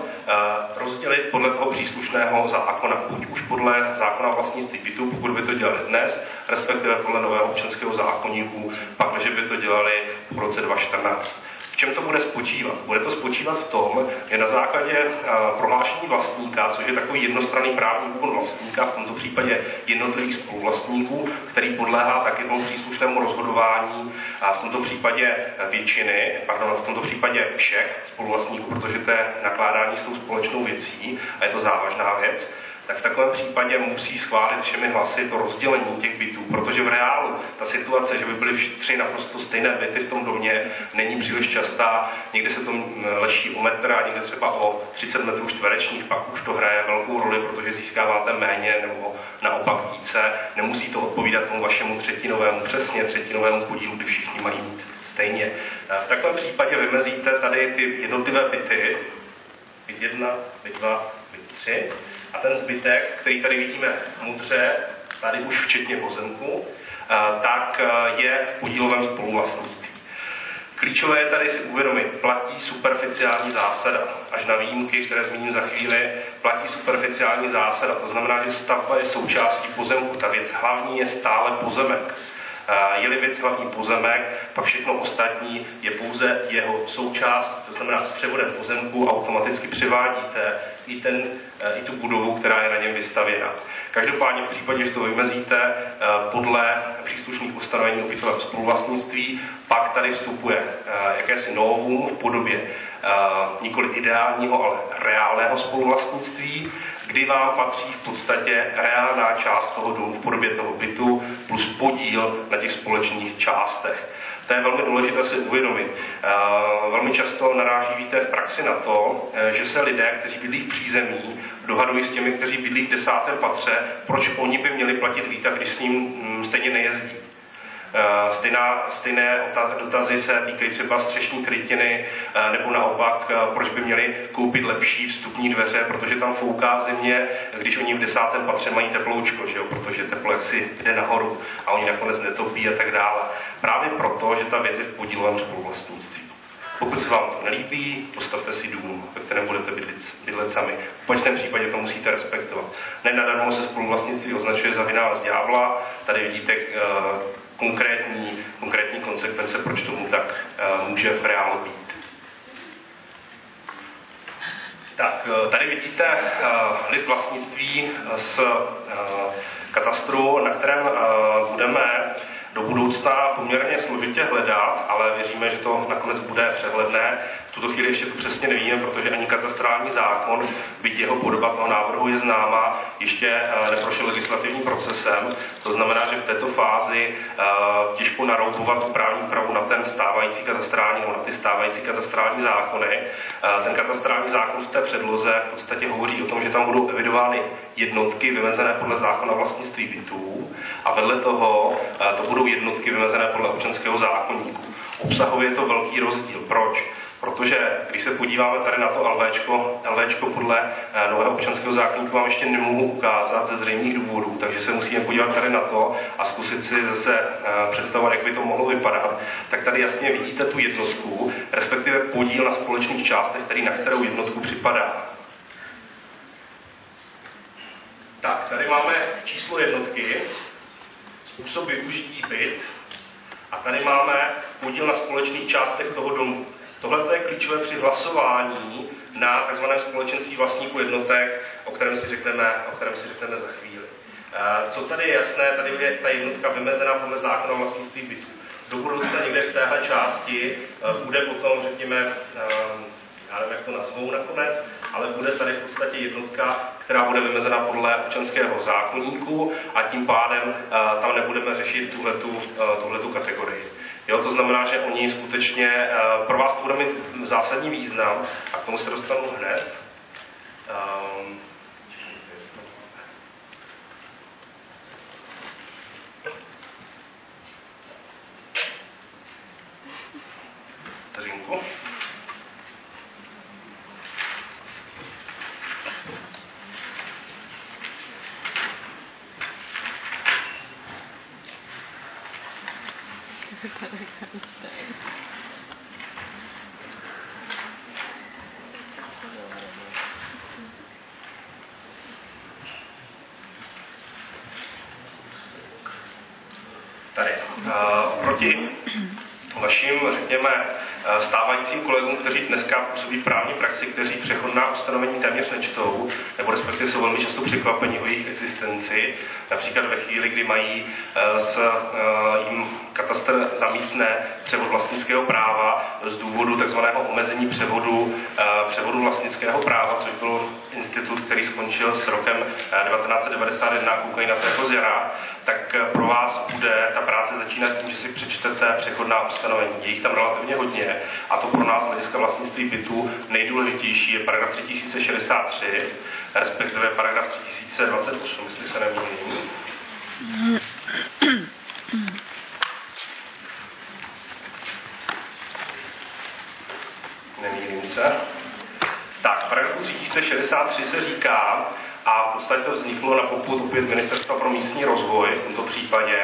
rozdělit podle toho příslušného zákona, buď už podle zákona vlastnictví bytu, pokud by to dělali dnes, respektive podle nového občanského zákonníku, pak, že by to dělali v roce 2014. Čem to bude spočívat? Bude to spočívat v tom, že na základě eh, prohlášení vlastníka, což je takový jednostranný právní úkon vlastníka, v tomto případě jednotlivých spoluvlastníků, který podléhá taky tomu příslušnému rozhodování, a v tomto případě většiny, pardon, v tomto případě všech spoluvlastníků, protože to je nakládání s tou společnou věcí a je to závažná věc, tak v takovém případě musí schválit všemi hlasy to rozdělení těch bytů, protože v reálu ta situace, že by byly tři naprosto stejné byty v tom domě, není příliš častá. Někdy se to leší o metr a někde třeba o 30 metrů čtverečních, pak už to hraje velkou roli, protože získáváte méně nebo naopak více. Nemusí to odpovídat tomu vašemu třetinovému, přesně třetinovému podílu, kdy všichni mají mít stejně. V takovém případě vymezíte tady ty jednotlivé byty, byt 1, byt 2, byt 3 a ten zbytek, který tady vidíme modře, tady už včetně pozemku, eh, tak eh, je v podílovém spoluvlastnictví. Klíčové je tady si uvědomit, platí superficiální zásada. Až na výjimky, které zmíním za chvíli, platí superficiální zásada. To znamená, že stavba je součástí pozemku. Ta věc hlavní je stále pozemek. Je-li věc hlavní pozemek, pak všechno ostatní je pouze jeho součást, to znamená s převodem pozemku automaticky přivádíte i, ten, i tu budovu, která je na něm vystavěna. Každopádně v případě, že to vymezíte podle příslušných ustanovení o bytovém spoluvlastnictví, pak tady vstupuje jakési novum v podobě nikoli ideálního, ale reálného spoluvlastnictví, kdy vám patří v podstatě reálná část toho domu v podobě toho bytu plus podíl na těch společných částech. To je velmi důležité si uvědomit. Velmi často narážíte v praxi na to, e, že se lidé, kteří bydlí v přízemí, dohadují s těmi, kteří bydlí v desátém patře, proč oni by měli platit výtah, když s ním mm, stejně nejezdí. Eh, stejná, stejné dotazy se týkají třeba střešní krytiny, eh, nebo naopak, eh, proč by měli koupit lepší vstupní dveře, protože tam fouká zimě, když oni v desátém patře mají teploučko, že jo? protože teplo jaksi jde nahoru a oni nakonec netopí a tak dále. Právě proto, že ta věc je v podílovém spoluvlastnictví. Pokud se vám to nelíbí, postavte si dům, ve kterém budete bydlet, bydlet sami. V opačném případě to musíte respektovat. Nenadarmo se spoluvlastnictví označuje za vynález ďábla. Tady vidíte konkrétní, konkrétní konsekvence, proč tomu tak uh, může v reálu být. Tak, uh, tady vidíte uh, list vlastnictví z katastru, na kterém budeme do budoucna poměrně složitě hledat, ale věříme, že to nakonec bude přehledné. Tuto chvíli ještě to přesně nevíme, protože ani katastrální zákon, byť jeho podoba toho návrhu je známa, ještě eh, neprošel legislativním procesem. To znamená, že v této fázi eh, těžko naroubovat tu právní pravu na ten stávající katastrální nebo na ty stávající katastrální zákony. Eh, ten katastrální zákon v té předloze v podstatě hovoří o tom, že tam budou evidovány jednotky vymezené podle zákona vlastnictví bytů a vedle toho to budou jednotky vymezené podle občanského zákonníku. Obsahově je to velký rozdíl. Proč? Protože když se podíváme tady na to LVčko, LVčko podle eh, nového občanského zákonníku vám ještě nemohu ukázat ze zřejmých důvodů, takže se musíme podívat tady na to a zkusit si zase eh, představovat, jak by to mohlo vypadat. Tak tady jasně vidíte tu jednotku, respektive podíl na společných částech, který na kterou jednotku připadá. Tak, tady máme číslo jednotky, způsob využití byt a tady máme podíl na společných částech toho domu. Tohle je klíčové při hlasování na tzv. společenství vlastníků jednotek, o kterém si řekneme, o kterém si řekneme za chvíli. Eh, co tady je jasné, tady je ta jednotka vymezená podle zákona vlastnictví bytů. Do budoucna někde v téhle části eh, bude potom, řekněme, eh, já nevím, jak to nazvou nakonec, ale bude tady v podstatě jednotka, která bude vymezena podle občanského zákonníku a tím pádem uh, tam nebudeme řešit tuhletu, uh, tuhletu kategorii. Jo, to znamená, že oni skutečně uh, pro vás to bude mít zásadní význam a k tomu se dostanu hned. Um, vteřinku. Tady. Uh, proti vašim, řekněme, Eh, stávajícím kolegům, kteří dneska působí v právní praxi, kteří přechodná ustanovení téměř nečtou, nebo respektive jsou velmi často překvapeni o jejich existenci. Například ve chvíli, kdy mají eh, s eh, jim katastr zamítne převod vlastnického práva z důvodu takzvaného omezení převodu, převodu vlastnického práva, což byl institut, který skončil s rokem 1991, koukají na zjara, tak pro vás bude ta práce začínat tím, že si přečtete přechodná ustanovení. Je jich tam relativně hodně a to pro nás hlediska vlastnictví bytu nejdůležitější je paragraf 3063, respektive paragraf 3028, jestli se nemýlím. Nemýlím se. Tak, paragrafu 3063 se říká, a v podstatě to vzniklo na popud opět Ministerstva pro místní rozvoj v tomto případě,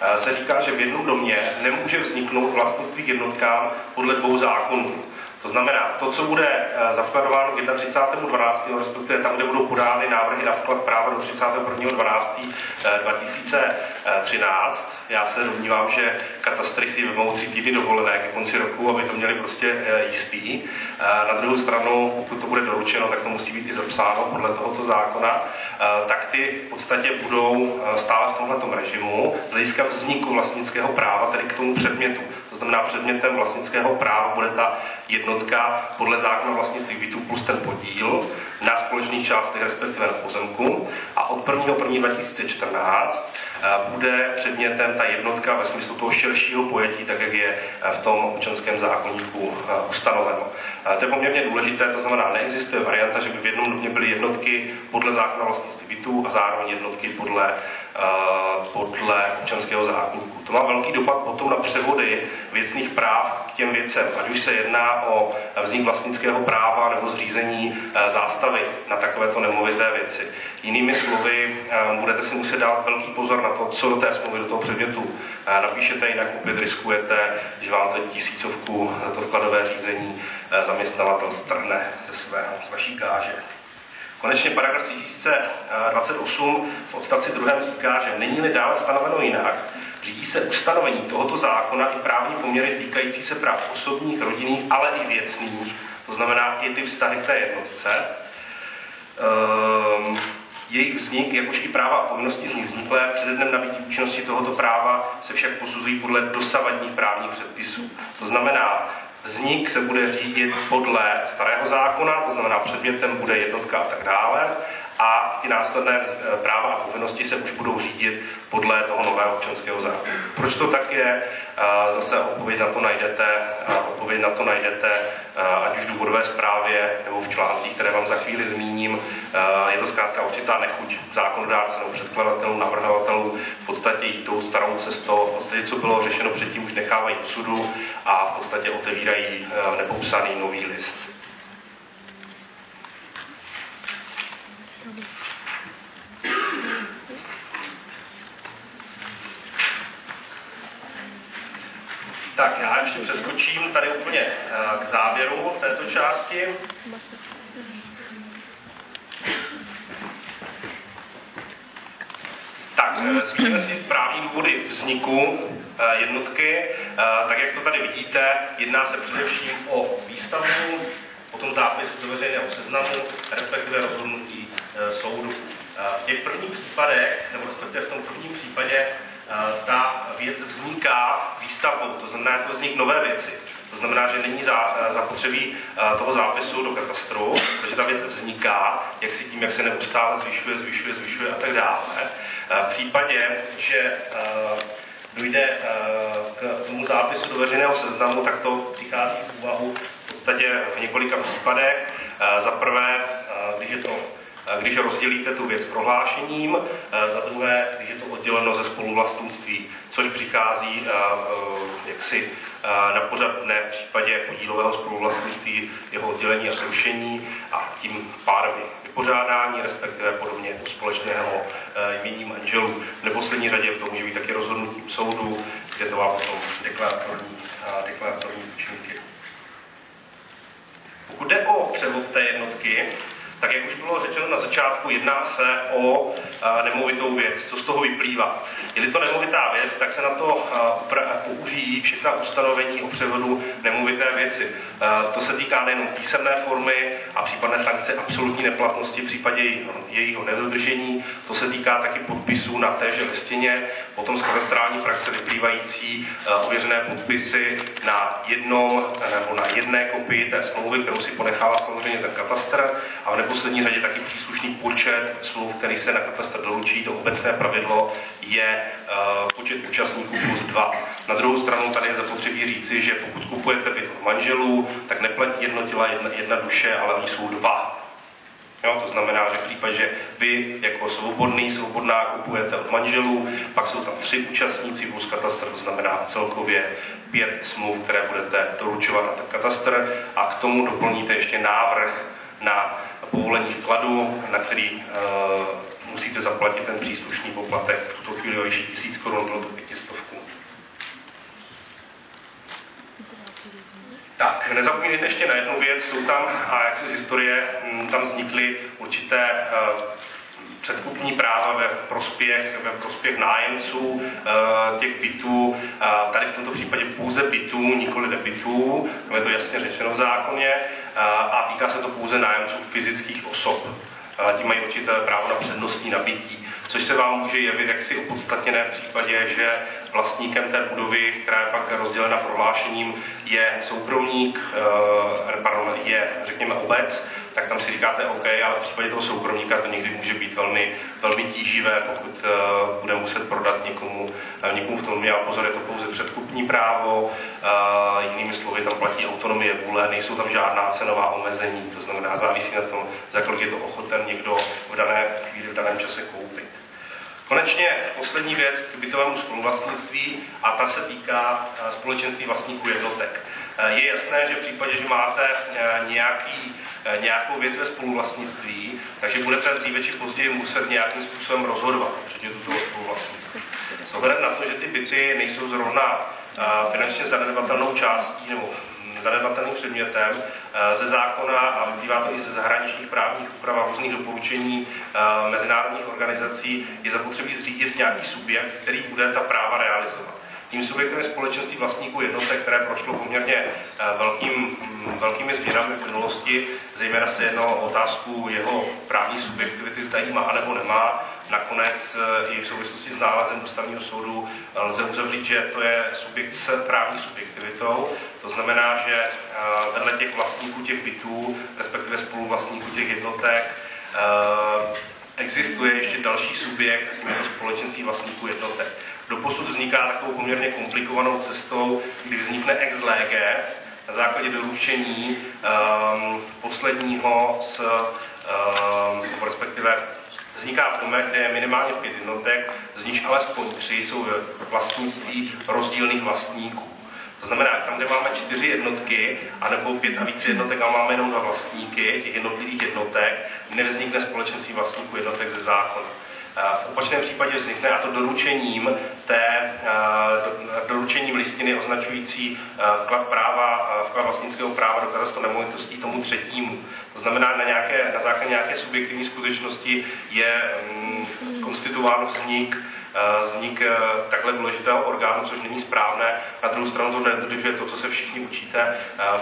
eh, se říká, že v jednom domě nemůže vzniknout vlastnictví jednotkám podle dvou zákonů. To znamená, to, co bude eh, zakladováno k 31.12., respektive tam, kde budou podány návrhy na vklad práva do 31.12.2013, já se domnívám, že katastry si vymou tři týdny dovolené ke konci roku, aby to měli prostě eh, jistý. Na druhou stranu, pokud to bude doručeno, tak to musí být i zapsáno podle tohoto zákona, tak ty v podstatě budou stále v tomto režimu z hlediska vzniku vlastnického práva, tedy k tomu předmětu. Znamená, předmětem vlastnického práva bude ta jednotka podle zákona vlastnictví bytů plus ten podíl na společných částech, respektive na pozemku. A od 1. 1. 2014 bude předmětem ta jednotka ve smyslu toho širšího pojetí, tak jak je v tom občanském zákonníku eh, ustanoveno. To je poměrně důležité, to znamená, neexistuje varianta, že by v jednom domě byly jednotky podle zákona vlastnictví bytů a zároveň jednotky podle Eh, podle občanského zákonníku. To má velký dopad potom na převody věcných práv k těm věcem, ať už se jedná o vznik vlastnického práva nebo zřízení eh, zástavy na takovéto nemovité věci. Jinými slovy, eh, budete si muset dát velký pozor na to, co do té smlouvy, do toho předmětu napíšete, jinak opět riskujete, že vám teď tisícovku to vkladové řízení zaměstnavatel strhne ze, své, z vaší gáže. Konečně paragraf 1028 v odstavci 2 říká, že není-li dále stanoveno jinak, řídí se ustanovení tohoto zákona i právní poměry týkající se práv osobních, rodinných, ale i věcných, to znamená i ty vztahy k té jednotce. Ehm, jejich vznik, jakož i práva a povinnosti z nich vzniklé přede dnem nabití účinnosti tohoto práva se však posuzují podle dosavadních právních předpisů. To znamená, Vznik se bude řídit podle starého zákona, to znamená předmětem bude jednotka a tak dále, a ty následné eh, práva a povinnosti se už budou řídit podle toho nového občanského zákona. Proč to tak je? Eh, zase odpověď na to najdete, eh, odpověď na to najdete ať už v důvodové zprávě nebo v článcích, které vám za chvíli zmíním. Je to zkrátka určitá nechuť zákonodárce nebo předkladatelů, navrhovatelů v podstatě jít tou starou cestou, v podstatě co bylo řešeno předtím už nechávají osudu a v podstatě otevírají nepopsaný nový list. Tak já ještě přeskočím tady úplně eh, k závěru této části. Tak, eh, zmíníme si právní důvody vzniku eh, jednotky. Tak, jak to tady vidíte, jedná se především o výstavbu, potom zápis do veřejného seznamu, respektive rozhodnutí soudu. V těch prvních případech, nebo respektive v tom prvním případě, ta věc vzniká výstavbou, to znamená, to vznik nové věci. To znamená, že není zapotřebí toho zápisu do katastru, protože ta věc vzniká, jak si tím, jak se neustále zvyšuje, zvyšuje, zvyšuje a tak dále. V případě, že dojde k tomu zápisu do veřejného seznamu, tak to přichází v úvahu v podstatě v několika případech. Za prvé, když je to když rozdělíte tu věc prohlášením, za druhé, když je to odděleno ze spoluvlastnictví, což přichází jaksi na pořad ne v případě podílového spoluvlastnictví, jeho oddělení a zrušení a tím pádem vypořádání, respektive podobně u společného jmění manželů. V neposlední řadě to může být taky rozhodnutím soudu, kde to má potom deklaratorní, deklaratorní účinky. Pokud jde o převod té jednotky, tak jak už bylo řečeno na začátku, jedná se o nemovitou věc. Co z toho vyplývá? Je-li to nemovitá věc, tak se na to použijí všechna ustanovení o převodu nemovité věci. To se týká nejenom písemné formy a případné sankce absolutní neplatnosti v případě jejího nedodržení, to se týká taky podpisů na téže listině, potom z katastrální praxe vyplývající ověřené podpisy na jednom nebo na jedné kopii té smlouvy, kterou si ponechává samozřejmě ten katastr a v neposlední řadě taky příslušný počet smluv, který se na katastr doručí. To obecné pravidlo je uh, počet účastníků plus dva. Na druhou stranu tady je zapotřebí říci, že pokud kupujete byt od manželů, tak neplatí jedno těla, jedna, jedna duše, ale oni jsou dva. Jo, to znamená, že v případě, že vy jako svobodný, svobodná kupujete od manželů, pak jsou tam tři účastníci plus katastr, to znamená celkově pět smluv, které budete doručovat na ten katastr a k tomu doplníte ještě návrh na povolení vkladu, na který uh, musíte zaplatit ten příslušný poplatek. V tuto chvíli o ještě tisíc korun, bylo to pětistovku. Tak, nezapomínejte ještě na jednu věc, jsou tam, a jak se z historie, hm, tam vznikly určité předkupní práva ve prospěch, ve prospěch nájemců těch bytů, tady v tomto případě pouze bytů, nikoli nebytů, je to jasně řečeno v zákoně, a týká se to pouze nájemců fyzických osob. Ti mají určité právo na přednostní nabití, což se vám může jevit jaksi opodstatněné v případě, že vlastníkem té budovy, která je pak rozdělena prohlášením, je soukromník, eh, pardon, je řekněme obec, tak tam si říkáte OK, ale v případě toho soukromníka to někdy může být velmi, velmi tíživé, pokud uh, bude muset prodat někomu, uh, někomu v tom měl pozor, je to pouze předkupní právo, uh, jinými slovy tam platí autonomie vůle, nejsou tam žádná cenová omezení, to znamená závisí na tom, za kolik je to ochoten někdo v dané chvíli, v daném čase koupit. Konečně poslední věc k bytovému spoluvlastnictví a ta se týká společenství vlastníků jednotek. Je jasné, že v případě, že máte nějaký Eh, nějakou věc ve spoluvlastnictví, takže budete dříve či později muset nějakým způsobem rozhodovat předmětu toho spoluvlastnictví. S ohledem na to, že ty byty nejsou zrovna eh, finančně zanedbatelnou částí nebo zanedbatelným předmětem eh, ze zákona a vyplývá to i ze zahraničních právních úprav a různých doporučení mezinárodních organizací, je zapotřebí zřídit nějaký subjekt, který bude ta práva realizovat. Tím subjektem je společenství vlastníků jednotek, které prošlo poměrně eh, velkým, mm, velkými změnami v minulosti. Zejména se jedno o otázku jeho právní subjektivity, zda má nebo nemá. Nakonec eh, i v souvislosti s nálezem ústavního soudu eh, lze uzavřít, že to je subjekt s právní subjektivitou. To znamená, že vedle těch vlastníků těch bytů, respektive spoluvlastníků těch jednotek, existuje ještě další subjekt, to společenství vlastníků jednotek doposud vzniká takovou poměrně komplikovanou cestou, kdy vznikne ex lege na základě doručení um, posledního z, um, respektive vzniká domech, kde je minimálně pět jednotek, z nich alespoň tři jsou vlastnictví rozdílných vlastníků. To znamená, tam, kde máme čtyři jednotky, anebo pět a více jednotek a máme jenom dva vlastníky těch jednotlivých jednotek, nevznikne společenství vlastníků jednotek ze zákona. V opačném případě vznikne a to doručením té, doručením listiny označující vklad práva, vklad vlastnického práva do katastru nemovitostí tomu třetímu. To znamená, na, nějaké, na základě nějaké subjektivní skutečnosti je mm, konstituován vznik vznik takhle důležitého orgánu, což není správné. Na druhou stranu to nedodržuje to, co se všichni učíte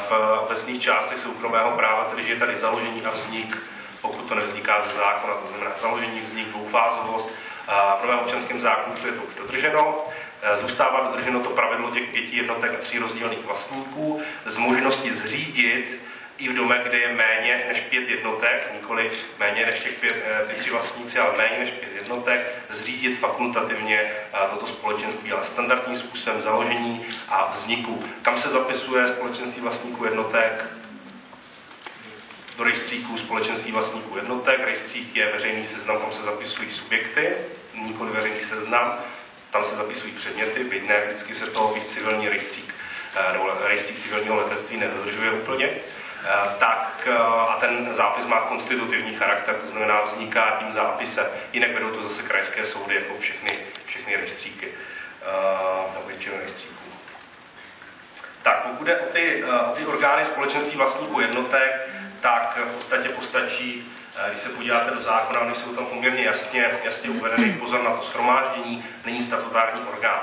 v obecných částech soukromého práva, tedy že je tady založení a vznik pokud to nevzniká ze zákona, to znamená založení, vznik, dvoufázovost. V novém občanském zákonníku je to už dodrženo. E, zůstává dodrženo to pravidlo těch pěti jednotek a tří rozdílných vlastníků z možnosti zřídit i v domech, kde je méně než pět jednotek, nikoli méně než těch pět, e, tři vlastníci, ale méně než pět jednotek, zřídit fakultativně e, toto společenství, ale standardním způsobem založení a vzniku. Kam se zapisuje společenství vlastníků jednotek? Do rejstříků společenství vlastníků jednotek. Rejstřík je veřejný seznam, tam se zapisují subjekty, nikoli veřejný seznam, tam se zapisují předměty, byť ne vždycky se to víc civilní rejstřík eh, nebo rejstřík civilního letectví nedodržuje úplně. Eh, tak eh, a ten zápis má konstitutivní charakter, to znamená vzniká tím zápisem. Jinak vedou to zase krajské soudy, jako všechny, všechny rejstříky, nebo většinu rejstříků. Tak pokud jde o ty, o ty orgány společenství vlastníků jednotek, tak v podstatě postačí, eh, když se podíváte do zákona, oni jsou tam poměrně jasně, jasně uvedeny, pozor na to schromáždění, není statutární orgán.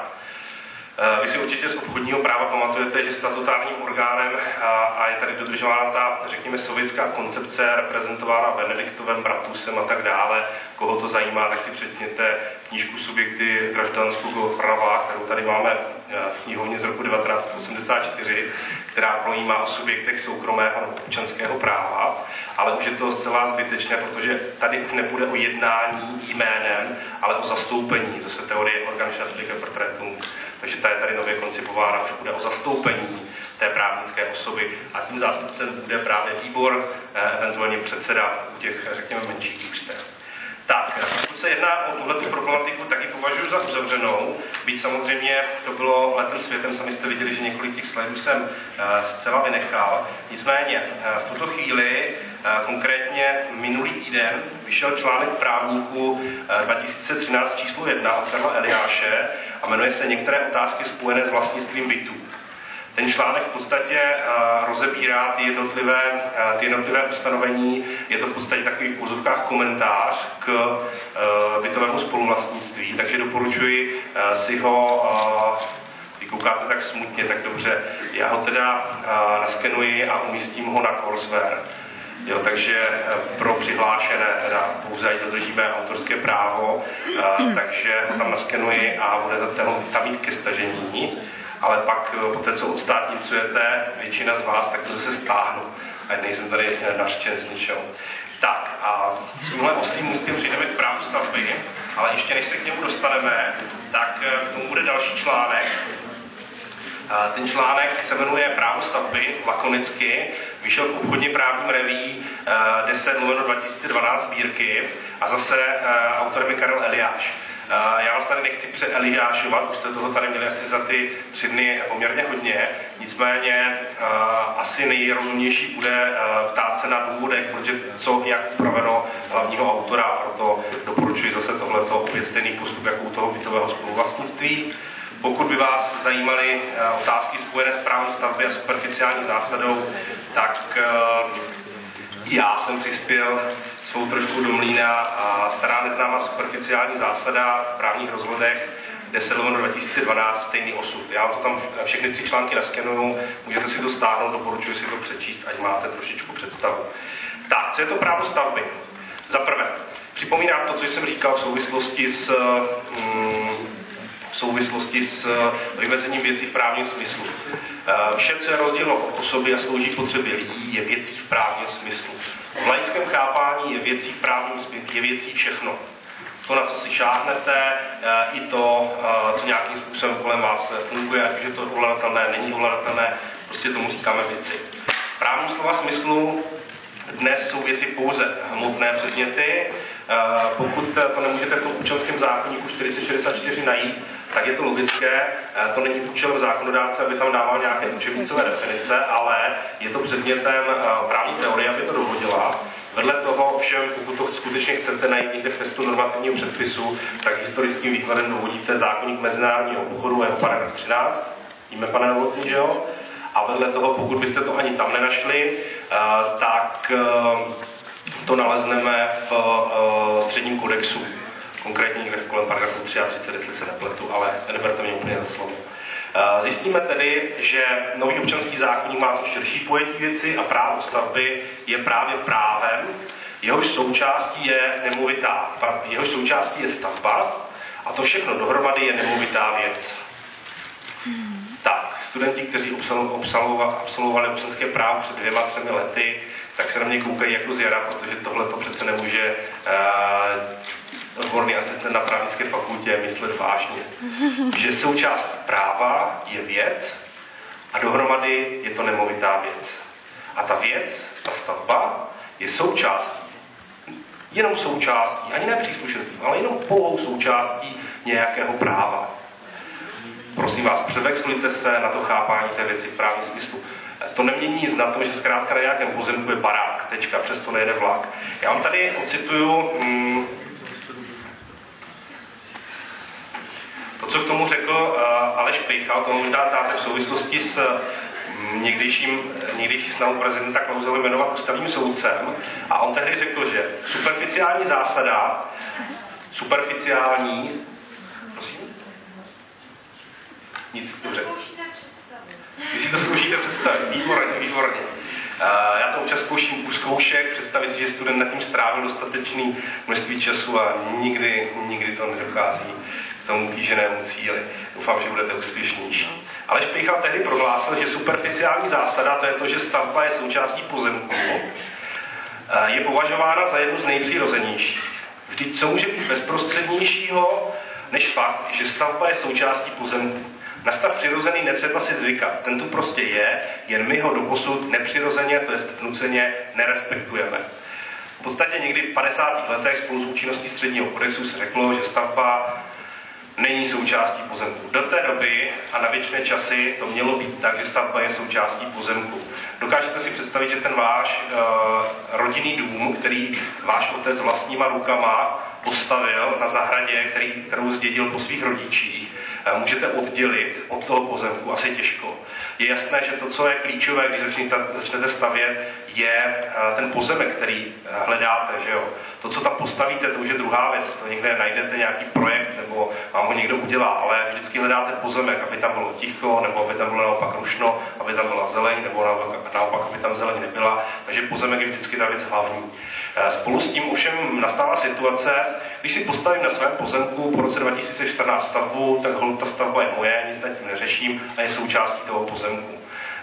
Eh, vy si určitě z obchodního práva pamatujete, že statutárním orgánem a je tady dodržována ta, řekněme, sovětská koncepce reprezentována Benediktovem, Bratusem a tak dále. Koho to zajímá, tak si přečtěte knížku Subjekty graždanského práva, kterou tady máme eh, v knihovně z roku 1984, která projímá o subjektech soukromého občanského práva, ale už je to zcela zbytečné, protože tady už nebude o jednání jménem, ale o zastoupení. To se teorie organizačních portrétů takže ta je tady nově koncipována, že bude o zastoupení té právnické osoby a tím zástupcem bude právě výbor, eh, eventuálně předseda u těch, řekněme, menších družstev. Tak, pokud se jedná o tuhle problematiku, tak ji považuji za uzavřenou, byť samozřejmě to bylo letem světem, sami jste viděli, že několik těch slajdů jsem uh, zcela vynechal. Nicméně uh, v tuto chvíli, uh, konkrétně minulý týden, vyšel článek právníků 2013 číslo 1 od Karla Eliáše a jmenuje se Některé otázky spojené s vlastnictvím bytů. Ten článek v podstatě rozebírá ty jednotlivé, ty jednotlivé ustanovení. Je to v podstatě takový v úzovkách komentář k bytovému spoluvlastnictví, takže doporučuji si ho vy koukáte tak smutně, tak dobře. Já ho teda naskenuji a umístím ho na Courseware. Jo, takže pro přihlášené teda pouze, ať dodržíme autorské právo, uh, takže tam naskenuji a bude tam, tam mít ke stažení, ale pak po té, co odstátnicujete, většina z vás, tak to se stáhnu. Ať nejsem tady naštěn z ničeho. Tak a s tímhle ostrým můstkem přijdeme k právu stavby, ale ještě než se k němu dostaneme, tak k tomu bude další článek, ten článek se jmenuje Právo stavby, lakonicky, vyšel v obchodně právním reví 10 2012 sbírky a zase autorem je Karel Eliáš. Já vás tady nechci přeeliášovat, už jste toho tady měli asi za ty tři dny poměrně hodně, nicméně asi nejrozumnější bude ptát se na důvodech, protože co jak upraveno hlavního autora, proto doporučuji zase tohleto opět stejný postup jako u toho bytového spoluvlastnictví. Pokud by vás zajímaly otázky spojené s právem stavby a superficiální zásadou, tak já jsem přispěl svou trošku do mlína a stará neznámá superficiální zásada v právních rozvodech 10 2012 stejný osud. Já to tam všechny tři články naskenuju, můžete si to stáhnout, doporučuji si to přečíst, ať máte trošičku představu. Tak, co je to právo stavby? Za prvé, připomínám to, co jsem říkal v souvislosti s mm, v souvislosti s eh, vymezením věcí v právním smyslu. Eh, vše, co je rozdílno od osoby a slouží potřeby lidí, je věcí v právním smyslu. V laickém chápání je věcí v právním smyslu, je věcí všechno. To, na co si šáhnete, eh, i to, co nějakým způsobem kolem vás funguje, ať už je to ovladatelné, není ovladatelné, prostě tomu říkáme věci. V právním slova smyslu dnes jsou věci pouze hmotné předměty. Pokud to nemůžete v tom občanském zákonníku 4064 najít, tak je to logické. Eh, to není účelem zákonodárce, aby tam dával nějaké učebnicové definice, ale je to předmětem eh, právní teorie, aby to dohodila. Vedle toho ovšem, pokud to skutečně chcete najít někde v testu normativního předpisu, tak historickým výkladem dovodíte zákonník mezinárodního obchodu, jeho paragraf 13, víme, pane Novotný, že jo? A vedle toho, pokud byste to ani tam nenašli, eh, tak to nalezneme v středním kodexu konkrétně někde kolem paragrafu 33, jestli se nepletu, ale neberte mě úplně za slovo. Eh, zjistíme tedy, že nový občanský zákonník má to širší pojetí věci a právo stavby je právě právem, jehož součástí je nemovitá, jehož součástí je stavba a to všechno dohromady je nemovitá věc. Tak, studenti, kteří absolvovali občanské právo před dvěma, třemi lety, tak se na mě koukají jako z jara, protože tohle to přece nemůže uh, odborný asistent na právnické fakultě myslet vážně. Že součást práva je věc a dohromady je to nemovitá věc. A ta věc, ta stavba, je součástí, jenom součástí, ani ne příslušenstvím, ale jenom pouhou součástí nějakého práva. Prosím vás, převexlujte se na to chápání té věci v právním smyslu. To nemění nic na to, že zkrátka na nějakém pozemku je barák, tečka, přesto nejde vlak. Já vám tady ocituju mm, co k tomu řekl uh, Aleš Pejchal, to možná znáte v souvislosti s mm, někdejším, někdejší snahou prezidenta Klausele jmenovat ústavním soudcem. A on tehdy řekl, že superficiální zásada, superficiální, prosím? Nic, dobře. Vy si to zkoušíte představit, výborně, výborně. Uh, já to občas zkouším u zkoušek, představit si, že student nad tím strávil dostatečný množství času a nikdy, nikdy to nedochází tomu kýženému cíli. Doufám, že budete úspěšnější. Ale Špichal tehdy prohlásil, že superficiální zásada, to je to, že stavba je součástí pozemku, je považována za jednu z nejpřirozenějších. Vždyť co může být bezprostřednějšího, než fakt, že stavba je součástí pozemku. Na stav přirozený netřeba si zvykat. Ten tu prostě je, jen my ho doposud nepřirozeně, to jest nuceně, nerespektujeme. V podstatě někdy v 50. letech spolu s účinností středního kodexu se řeklo, že stavba není součástí pozemku. Do té doby a na věčné časy to mělo být tak, že stavba je součástí pozemku. Dokážete si představit, že ten váš uh, rodinný dům, který váš otec vlastníma rukama postavil na zahradě, který, kterou zdědil po svých rodičích, můžete oddělit od toho pozemku asi těžko. Je jasné, že to, co je klíčové, když začnete, stavět, je ten pozemek, který hledáte. Že jo? To, co tam postavíte, to už je druhá věc. To někde najdete nějaký projekt nebo vám ho někdo udělá, ale vždycky hledáte pozemek, aby tam bylo ticho, nebo aby tam bylo naopak rušno, aby tam byla zeleň, nebo naopak, aby tam zeleň nebyla. Takže pozemek je vždycky ta věc hlavní. Eh, spolu s tím ovšem nastává situace, když si postavím na svém pozemku po roce 2014 stavbu, tak ta stavba je moje, nic nad tím neřeším a je součástí toho pozemku.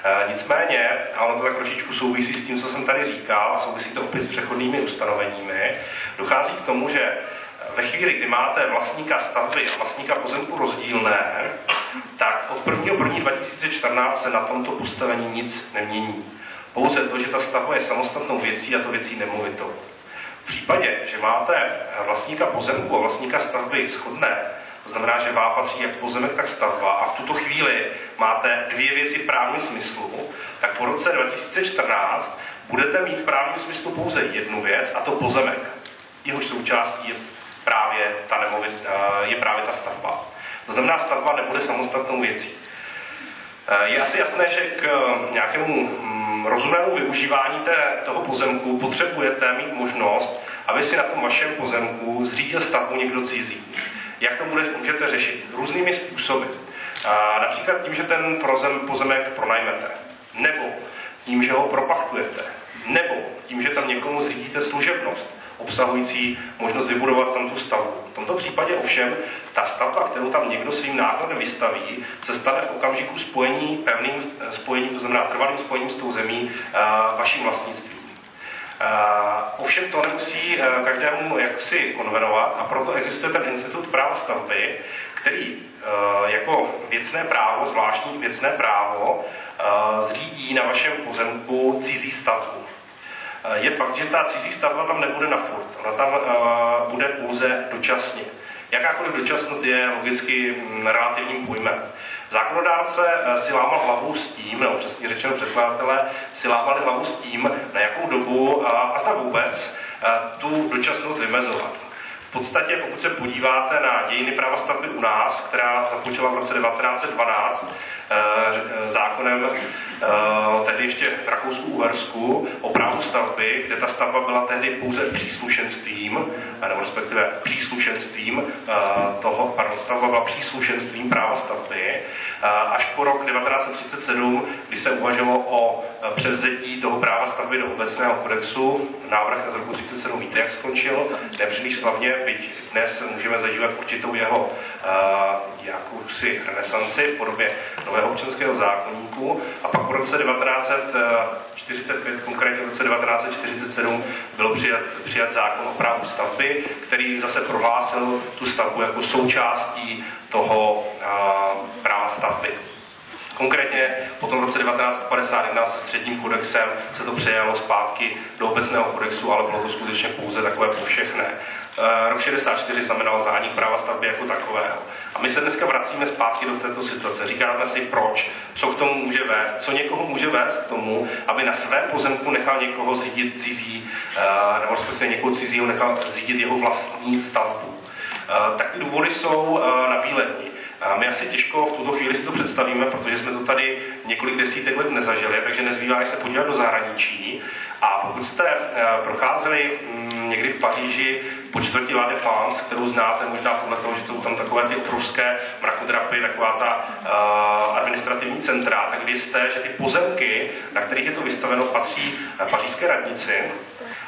E, nicméně, a ono to tak trošičku souvisí s tím, co jsem tady říkal, a souvisí to opět s přechodnými ustanoveními, dochází k tomu, že ve chvíli, kdy máte vlastníka stavby a vlastníka pozemku rozdílné, tak od 1. 1. 2014 se na tomto postavení nic nemění. Pouze to, že ta stavba je samostatnou věcí a to věcí nemovitou. V případě, že máte vlastníka pozemku a vlastníka stavby shodné, to znamená, že vám patří jak pozemek, tak stavba a v tuto chvíli máte dvě věci v právním smyslu, tak po roce 2014 budete mít v právním smyslu pouze jednu věc a to pozemek. Jehož součástí je právě ta, nemovit, eh, je právě ta stavba. To znamená, stavba nebude samostatnou věcí. Eh, je asi jasné, že k eh, nějakému mm, rozumnému využívání té, toho pozemku potřebujete mít možnost, aby si na tom vašem pozemku zřídil stavbu někdo cizí. Jak to můžete řešit? Různými způsoby. Například tím, že ten pozemek pronajmete. Nebo tím, že ho propachtujete. Nebo tím, že tam někomu zřídíte služebnost obsahující možnost vybudovat tam tu stavbu. V tomto případě ovšem ta stavba, kterou tam někdo svým nákladem vystaví, se stane v okamžiku spojení, pevným eh, spojením, to znamená trvalým spojením s tou zemí, eh, vaším vlastnictvím. Uh, ovšem to nemusí uh, každému jaksi konvenovat a proto existuje ten institut práva stavby, který uh, jako věcné právo, zvláštní věcné právo, zřídí na vašem pozemku cizí stavbu. Je fakt, že ta cizí stavba tam nebude na furt. Ona tam bude pouze dočasně. Jakákoliv dočasnost je logicky mm, relativním pojmem. Zákonodárce eh, si lámal hlavu s tím, nebo přesně řečeno předkladatelé, si lámali hlavu s tím, na jakou dobu a zda vůbec eh, tu dočasnost vymezovat. V podstatě, pokud se podíváte na dějiny práva stavby u nás, která započala v roce 1912 eh, zákonem tehdy ještě v Rakousku-Uhersku o právu stavby, kde ta stavba byla tehdy pouze příslušenstvím, nebo respektive příslušenstvím toho, pardon, stavba byla příslušenstvím práva stavby, až po rok 1937, kdy se uvažovalo o převzetí toho práva stavby do obecného kodexu. Návrh z roku 1937 víte, jak skončil, nepříliš slavně, byť dnes můžeme zažívat určitou jeho jakousi renesanci v podobě nového občanského zákonníku. A pak v roce 1945, konkrétně v roce 1947, bylo přijat, přijat zákon o právu stavby, který zase prohlásil tu stavbu jako součástí toho práva stavby. Konkrétně potom v roce 1951 se středním kodexem se to přejalo zpátky do obecného kodexu, ale bylo to skutečně pouze takové povšechné. Eh, rok 64 znamenal zánik práva stavby jako takového. A my se dneska vracíme zpátky do této situace. Říkáme si proč, co k tomu může vést, co někoho může vést k tomu, aby na svém pozemku nechal někoho zřídit cizí, eh, nebo respektive někoho cizího nechal zřídit jeho vlastní stavbu. Eh, tak ty důvody jsou na bílení. A my asi těžko v tuto chvíli si to představíme, protože jsme to tady několik desítek let nezažili, takže nezbývá se podívat do zahraničí. A pokud jste eh, procházeli mm, někdy v Paříži po čtvrtí La Défense, kterou znáte možná podle toho, že jsou tam takové ty obrovské mrakodrapy, taková ta uh, administrativní centra, tak vězte, že ty pozemky, na kterých je to vystaveno, patří eh, pařížské radnici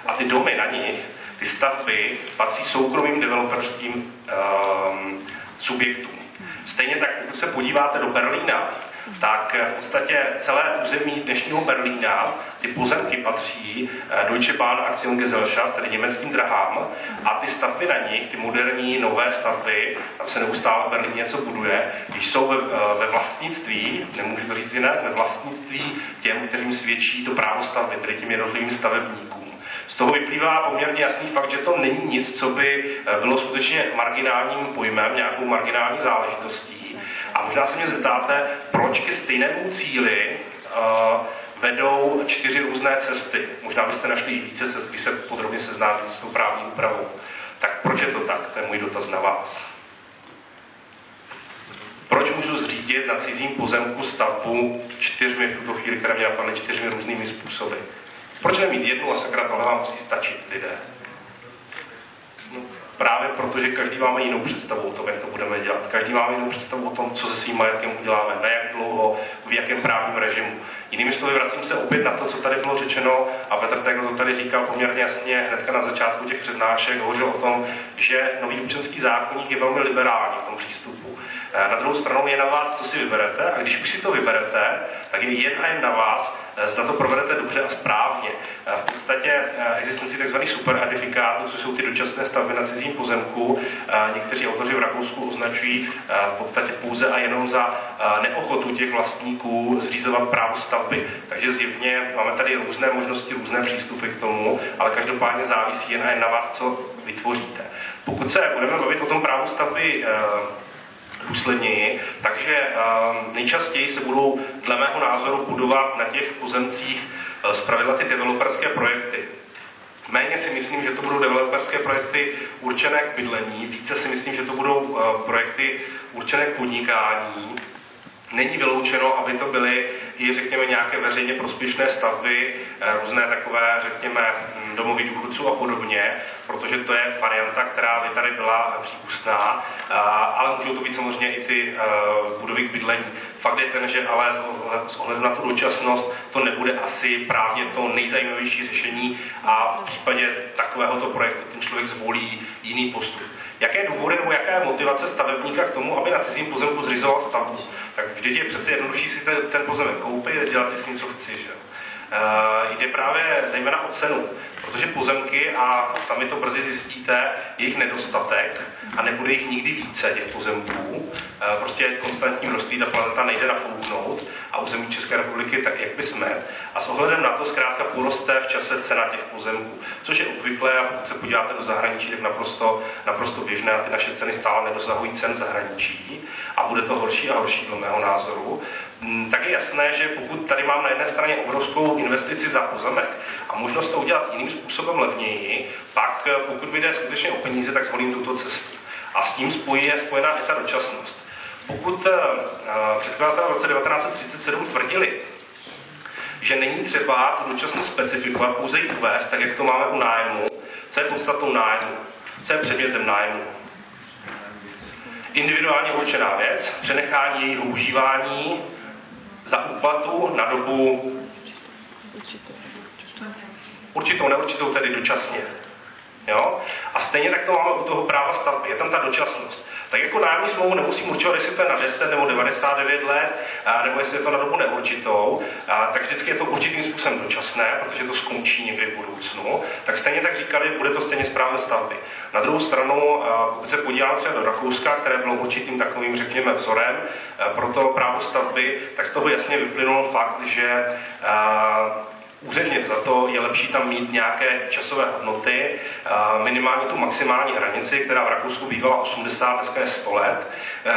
a ty domy na nich, ty stavby patří soukromým developerským um, subjektům. Stejně tak, pokud se podíváte do Berlína, tak v podstatě celé území dnešního Berlína, ty pozemky patří eh, Deutsche Bahn Aktiengesellschaft, tedy německým drahám, a ty stavby na nich, ty moderní nové stavby, tam se neustále v Berlíně něco buduje, když jsou ve, eh, ve vlastnictví, nemůžu to říct jinak, ve vlastnictví těm, kterým svědčí to právo stavby, tedy těm jednotlivým stavebníkům. Z toho vyplývá poměrně jasný fakt, že to není nic, co by eh, bylo skutečně marginálním pojmem, nějakou marginální záležitostí. A možná se mě zeptáte, proč ke stejnému cíli uh, vedou čtyři různé cesty. Možná byste našli i více cest, když se podrobně seznámíte s tou právní úpravou. Tak proč je to tak? To je můj dotaz na vás. řídit na cizím pozemku stavbu čtyřmi v tuto chvíli, které mě napadly čtyřmi různými způsoby. Proč nemít jednu a sakra tohle vám musí stačit lidé? Právě protože každý máme jinou představu o tom, jak to budeme dělat. Každý máme jinou představu o tom, co se svým majetkem uděláme, na jak dlouho, v jakém právním režimu. Jinými slovy, vracím se opět na to, co tady bylo řečeno a Petr Tegl to tady říkal poměrně jasně hnedka na začátku těch přednášek, hovořil o tom, že nový občanský zákonník je velmi liberální v tom přístupu. Eh, na druhou stranu je na vás, co si vyberete a když už si to vyberete, tak je jen a jen na vás, zda to provedete dobře a správně. Eh, v podstatě existenci tzv. superedifikátů, což jsou ty dočasné stavby na cizím pozemku, někteří autoři v Rakousku označují v podstatě pouze a jenom za neochotu těch vlastníků zřizovat právo stavby. Takže zjevně máme tady různé možnosti, různé přístupy k tomu, ale každopádně závisí jen a jen na vás, co vytvoříte. Pokud se budeme bavit o tom právu stavby důsledněji, takže ehm, nejčastěji se budou dle mého názoru budovat na těch pozemcích eh, zpravidla ty developerské projekty. Méně si myslím, že to budou developerské projekty určené k bydlení, více si myslím, že to budou eh, projekty určené k podnikání, Není vyloučeno, aby to byly i, řekněme, nějaké veřejně prospěšné stavby, eh, různé takové, řekněme, domovy důchodců a podobně, protože to je varianta, která by tady byla přípustná, ale můžou to být samozřejmě i ty eh, budovy k bydlení. Fakt je ten, že ale s ohledem na tu dočasnost to nebude asi právně to nejzajímavější řešení a v případě takovéhoto projektu ten člověk zvolí jiný postup. Jaké důvody nebo jaká je motivace stavebníka k tomu, aby na cizím pozemku zřizoval stavbu? Tak vždyť je přece jednodušší si ten, ten pozemek koupit a dělat si s ním, co chci. Že? Uh, jde právě zejména o cenu, protože pozemky, a sami to brzy zjistíte, je jich nedostatek a nebude jich nikdy více těch pozemků. Uh, prostě konstantní množství ta planeta nejde nafouknout a území České republiky tak, jak by jsme. A s ohledem na to zkrátka poroste v čase cena těch pozemků, což je obvyklé a pokud se podíváte do zahraničí, tak naprosto, naprosto běžné a ty naše ceny stále nedosahují cen zahraničí a bude to horší a horší do mého názoru. Mm, tak je jasné, že pokud tady mám na jedné straně obrovskou investici za pozemek a možnost to udělat jiným způsobem levněji, pak eh, pokud mi jde skutečně o peníze, tak zvolím tuto cestu. A s tím spojí je spojená i ta dočasnost. Pokud uh, předkladatelé v roce 1937 tvrdili, že není třeba tu dočasnost specifikovat, pouze ji uvést, tak jak to máme u nájmu, co je podstatou nájmu, co je předmětem nájmu. Individuálně určená věc, přenechání jejího užívání za úplatu na dobu určitou, neurčitou, tedy dočasně. Jo? A stejně tak to máme u toho práva stavby. Je tam ta dočasnost. Tak jako nájemní smlouvu nemusím určovat, jestli to je na 10 nebo 99 let, nebo jestli je to na dobu neurčitou, tak vždycky je to určitým způsobem dočasné, protože to skončí někdy v budoucnu. Tak stejně tak říkali, bude to stejně správné stavby. Na druhou stranu, pokud se podíváme třeba do Rakouska, které bylo určitým takovým, řekněme, vzorem pro to právo stavby, tak z toho jasně vyplynul fakt, že úředně za to je lepší tam mít nějaké časové hodnoty, minimálně tu maximální hranici, která v Rakousku bývala 80, dneska je 100 let,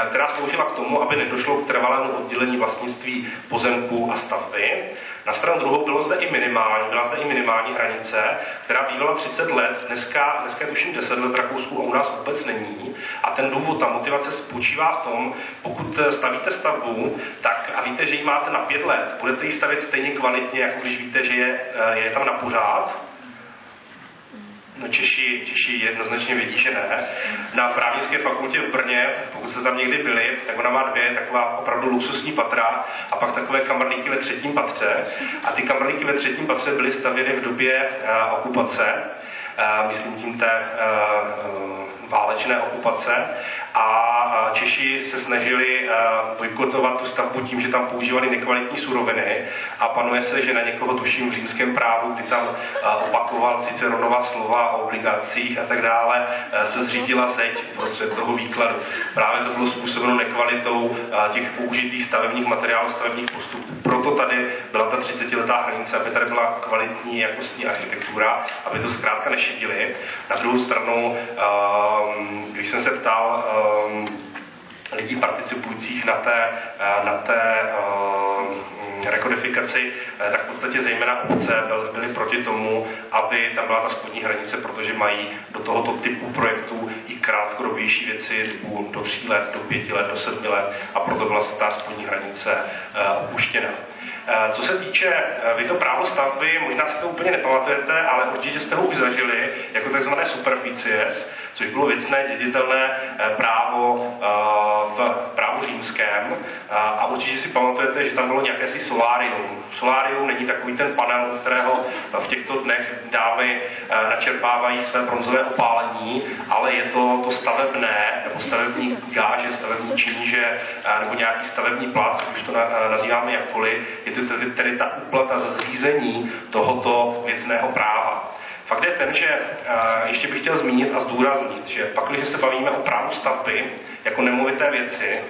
která sloužila k tomu, aby nedošlo k trvalému oddělení vlastnictví pozemků a stavby. Na stranu druhou bylo zde i minimální, byla zde i minimální hranice, která bývala 30 let, dneska, dneska je tuším 10 let v Rakousku a u nás vůbec není. A ten důvod, ta motivace spočívá v tom, pokud stavíte stavbu, tak a víte, že ji máte na 5 let, budete ji stavět stejně kvalitně, jako když víte, že je, je tam na pořád, No Češi, Češi jednoznačně vědí, že ne. Na právnické fakultě v Brně, pokud jste tam někdy byli, tak ona má dvě taková opravdu luxusní patra a pak takové kamarníky ve třetím patře. A ty kamarníky ve třetím patře byly stavěny v době uh, okupace, myslím tím té uh, válečné okupace a Češi se snažili bojkotovat tu stavbu tím, že tam používali nekvalitní suroviny a panuje se, že na někoho tuším v římském právu, kdy tam opakoval Ciceronova slova o obligacích a tak dále, se zřídila zeď prostřed toho výkladu. Právě to bylo způsobeno nekvalitou těch použitých stavebních materiálů, stavebních postupů. Proto tady byla ta 30-letá hranice, aby tady byla kvalitní jakostní architektura, aby to zkrátka nešidili. Na druhou stranu, když jsem se ptal um, lidí participujících na té, uh, na té uh, rekodifikaci, uh, tak v podstatě zejména obce byly proti tomu, aby tam byla ta spodní hranice, protože mají do tohoto typu projektů i krátkodobě citlivější věci typu do 3 let, do 5 let, do 7 let a proto byla ta spodní hranice opuštěna. Co se týče, vy to právo stavby, možná si to úplně nepamatujete, ale určitě jste ho už zažili jako tzv. superficies, což bylo věcné děditelné eh, právo eh, v právu římském. Eh, a určitě si pamatujete, že tam bylo nějaké si solárium. Solárium není takový ten panel, kterého v těchto dnech dámy načerpávají své bronzové opálení, ale je to to stavebné, nebo stavební gáže, stavební číže, nebo nějaký stavební plat, už to nazýváme jakkoliv, je to tedy, tedy ta úplata za zřízení tohoto věcného práva. Fakt je ten, že ještě bych chtěl zmínit a zdůraznit, že pak, když se bavíme o právu stavby jako nemovité věci,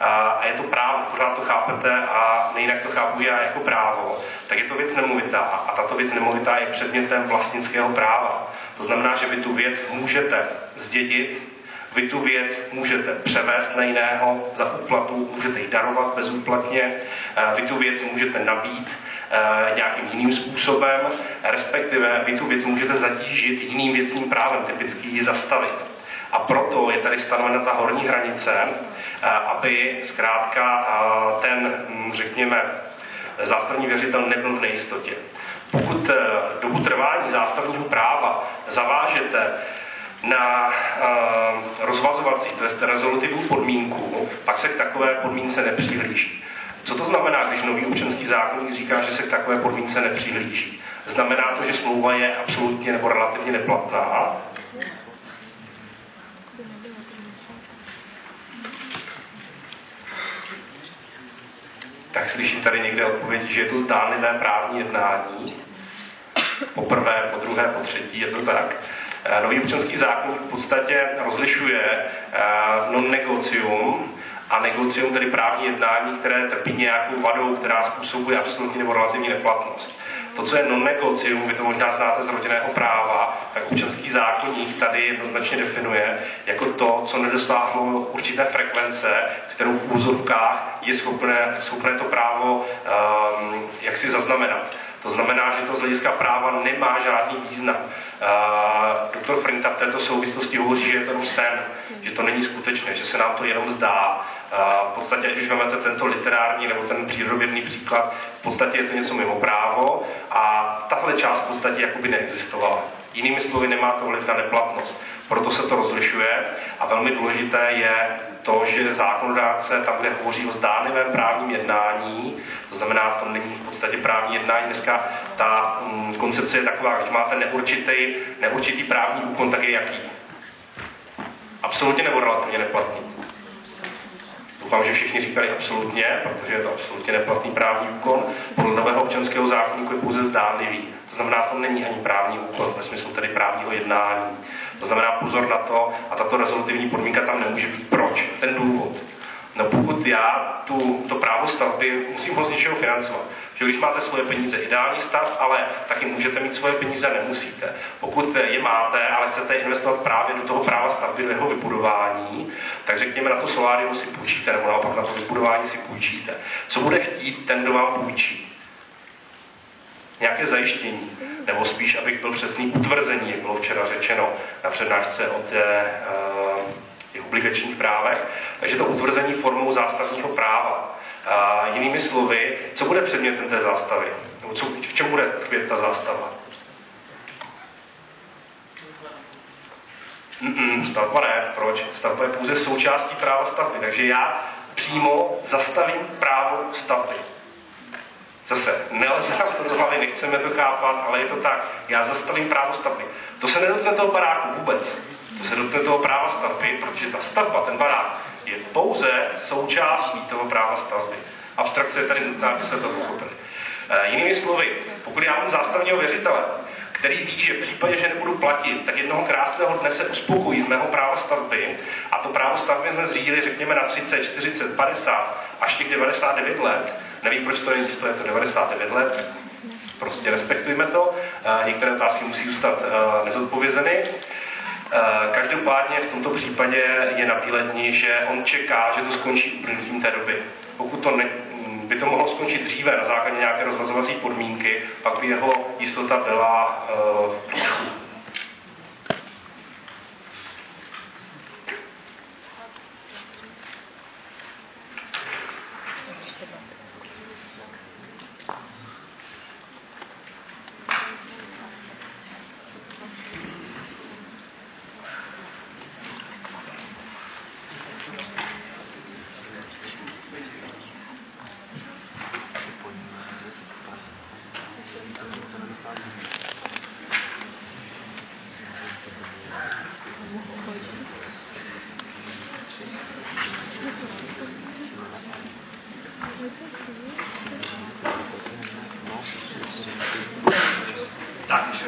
a je to právo, pořád to chápete a nejinak to chápu já jako právo, tak je to věc nemovitá a tato věc nemovitá je předmětem vlastnického práva. To znamená, že vy tu věc můžete zdědit, vy tu věc můžete převést na jiného za úplatu, můžete ji darovat bezúplatně, vy tu věc můžete nabít, Eh, nějakým jiným způsobem, respektive vy tu věc můžete zatížit jiným věcným právem, typicky ji zastavit. A proto je tady stanovena ta horní hranice, eh, aby zkrátka eh, ten, hm, řekněme, zástavní věřitel nebyl v nejistotě. Pokud dobu trvání zástavního práva zavážete na rozvazovací, to je rezolutivní podmínku, pak se k takové podmínce nepřihlíží. Co to znamená, když nový občanský zákonník říká, že se k takové podmínce nepřihlíží? Znamená to, že smlouva je absolutně nebo relativně neplatná? Tak slyším tady někde odpověď, že je to zdánlivé právní jednání. Po prvé, po druhé, po třetí, je to tak. Eh, nový občanský zákon v podstatě rozlišuje eh, non-negocium, a negocium, tedy právní jednání, které trpí nějakou vadou, která způsobuje absolutní nebo relativní neplatnost. To, co je non-negocium, vy to možná znáte z rodinného práva, tak občanský zákonník tady jednoznačně definuje jako to, co nedosáhlo určité frekvence, kterou v úzovkách je schopné, schopné to právo um, jak si zaznamenat. To znamená, že to z hlediska práva nemá žádný význam. Uh, doktor Frinta v této souvislosti hovoří, že je to sen, že to není skutečné, že se nám to jenom zdá. V podstatě, když vezmete tento literární nebo ten přírodovědný příklad, v podstatě je to něco mimo právo a tahle část v podstatě jakoby neexistovala. Jinými slovy, nemá to vliv na neplatnost. Proto se to rozlišuje a velmi důležité je to, že zákonodárce tam, kde hovoří o zdánlivém právním jednání, to znamená, to není v podstatě právní jednání. Dneska ta mm, koncepce je taková, když máte neurčitý, neurčitý právní úkon, tak je jaký? Absolutně nebo relativně neplatný? Doufám, že všichni říkali absolutně, protože je to absolutně neplatný právní úkon. Podle nového občanského zákonníku je pouze zdánlivý. To znamená, to není ani právní úkon, ve smyslu tedy právního jednání. To znamená pozor na to, a tato rezolutivní podmínka tam nemůže být. Proč? Ten důvod. No pokud já tu, to právo stavby musím ho z něčeho financovat. Že když máte svoje peníze, ideální stav, ale taky můžete mít svoje peníze, nemusíte. Pokud je máte, ale chcete investovat právě do toho práva stavby, do jeho vybudování, tak řekněme na to solárium si půjčíte, nebo naopak na to vybudování si půjčíte. Co bude chtít ten, kdo vám půjčí? nějaké zajištění, nebo spíš, abych byl přesný, utvrzení, jak bylo včera řečeno na přednášce o té, uh, těch obligačních právech. Takže to utvrzení formou zástavního práva. Uh, jinými slovy, co bude předmětem té zástavy? Nebo co, v čem bude tkvět ta zástava? Mm-mm, stavba ne. Proč? Stavba je pouze součástí práva stavby. Takže já přímo zastavím právo stavby. Zase, nelze nám to hlavy, nechceme to chápat, ale je to tak. Já zastavím právo stavby. To se nedotkne toho baráku vůbec. Se dotkne toho práva stavby, protože ta stavba, ten barák, je pouze součástí toho práva stavby. Abstrakce je tady nutná, aby se to pochopili. E, jinými slovy, pokud já mám zástavního věřitele, který ví, že v případě, že nebudu platit, tak jednoho krásného dne se uspokojí z mého práva stavby a to právo stavby jsme zřídili, řekněme, na 30, 40, 50 až těch 99 let. Nevím, proč to je místo, je to 99 let. Prostě respektujme to. Některé otázky musí zůstat nezodpovězeny. Každopádně v tomto případě je na že on čeká, že to skončí uplynutím té doby. Pokud to ne, by to mohlo skončit dříve na základě nějaké rozvazovací podmínky, pak by jeho jistota byla uh,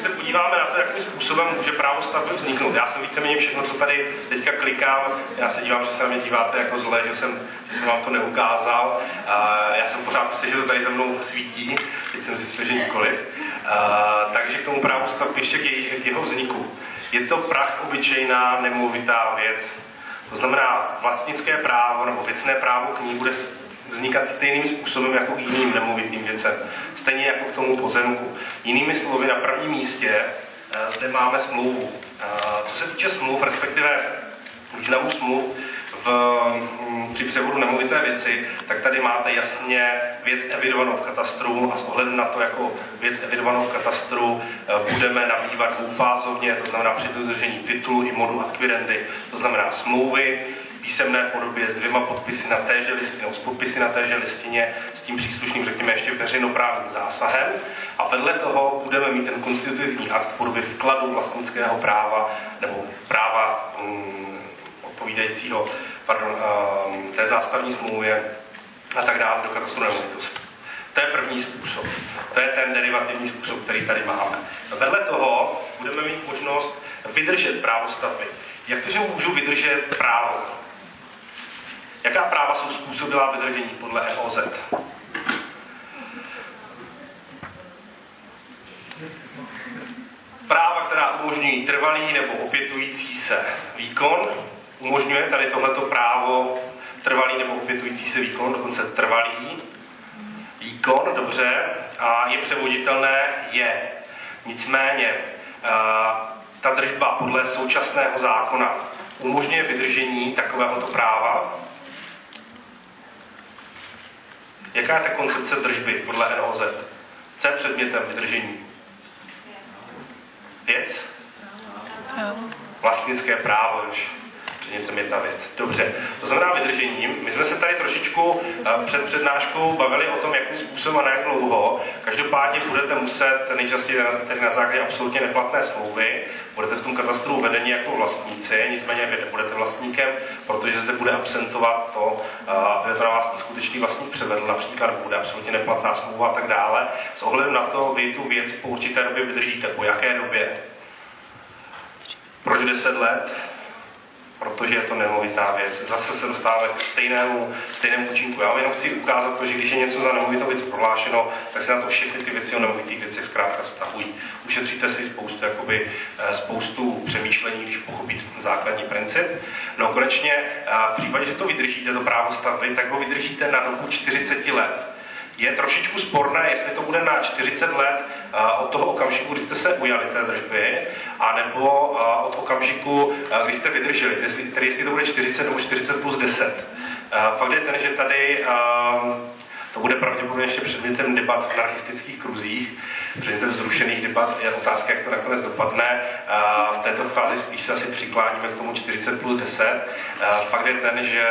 v podíváme na to, jakým způsobem může právo stavby vzniknout. Já jsem víceméně všechno, co tady teďka klikám, já se dívám, že se na mě díváte jako zle, že jsem, že jsem vám to neukázal. Já jsem pořád myslel, že to tady za mnou svítí, teď jsem zjistil, že nikoliv. Takže k tomu právu stavby ještě k jeho vzniku. Je to prach obyčejná nemovitá věc. To znamená, vlastnické právo nebo věcné právo k ní bude vznikat stejným způsobem jako k jiným nemovitým věcem. Stejně jako k tomu pozemku. Jinými slovy, na prvním místě eh, zde máme smlouvu. Eh, co se týče smluv, respektive významu smluv v, při převodu nemovité věci, tak tady máte jasně věc evidovanou v katastru a s ohledem na to, jako věc evidovanou v katastru eh, budeme nabývat dvoufázovně, to znamená při dodržení titulu i modu akvirendy, to znamená smlouvy, písemné podobě s dvěma podpisy na téže listině, s podpisy na téže listině, s tím příslušným, řekněme, ještě veřejnoprávním zásahem. A vedle toho budeme mít ten konstitutivní akt v podobě vkladu vlastnického práva nebo práva um, odpovídajícího pardon, um, té zástavní smlouvě a tak dále do katastru nemovitosti. To je první způsob. To je ten derivativní způsob, který tady máme. Vedle toho budeme mít možnost vydržet právo stavby. Jak to, že můžu vydržet právo? Jaká práva jsou způsobila vydržení podle EOZ? Práva, která umožňují trvalý nebo opětující se výkon, umožňuje tady tohleto právo trvalý nebo opětující se výkon, dokonce trvalý výkon, dobře, a je převoditelné, je. Nicméně, ta držba podle současného zákona umožňuje vydržení takovéhoto práva, Jaká je ta koncepce držby podle NOZ? Co je předmětem vydržení? Věc? Vlastnické právo, už předmětem je ta věc. Dobře, to znamená vydržením. My jsme se tady trošičku eh, před přednáškou bavili o tom, jakým způsobem a na jak dlouho. Každopádně budete muset nejčastěji tedy na základě absolutně neplatné smlouvy, budete v tom katastru vedení jako vlastníci, nicméně vy nebudete vlastníkem, protože zde bude absentovat to, eh, aby to na vás skutečný vlastník převedl, například bude absolutně neplatná smlouva a tak dále. S ohledem na to, vy tu věc po určité době vydržíte. Po jaké době? Proč 10 let? Protože je to nemovitá věc. Zase se dostáváme k stejnému, stejnému účinku. Já jenom chci ukázat to, že když je něco za nemovitou věc prohlášeno, tak se na to všechny ty věci o nemovitých věcech zkrátka vztahují. Ušetříte si spoustu, jakoby, eh, spoustu přemýšlení, když pochopíte ten základní princip. No konečně eh, v případě, že to vydržíte, to právo stavby, tak ho vydržíte na dobu 40 let je trošičku sporné, jestli to bude na 40 let eh, od toho okamžiku, kdy jste se ujali té držby, anebo eh, od okamžiku, eh, kdy jste vydrželi, tedy jestli to bude 40 nebo 40 plus 10. Fakt je ten, že tady to bude pravděpodobně ještě předmětem debat v anarchistických kruzích, předmětem zrušených debat je otázka, jak to nakonec dopadne. V této fázi spíš se asi přikláníme k tomu 40 plus 10. Fakt je ten, že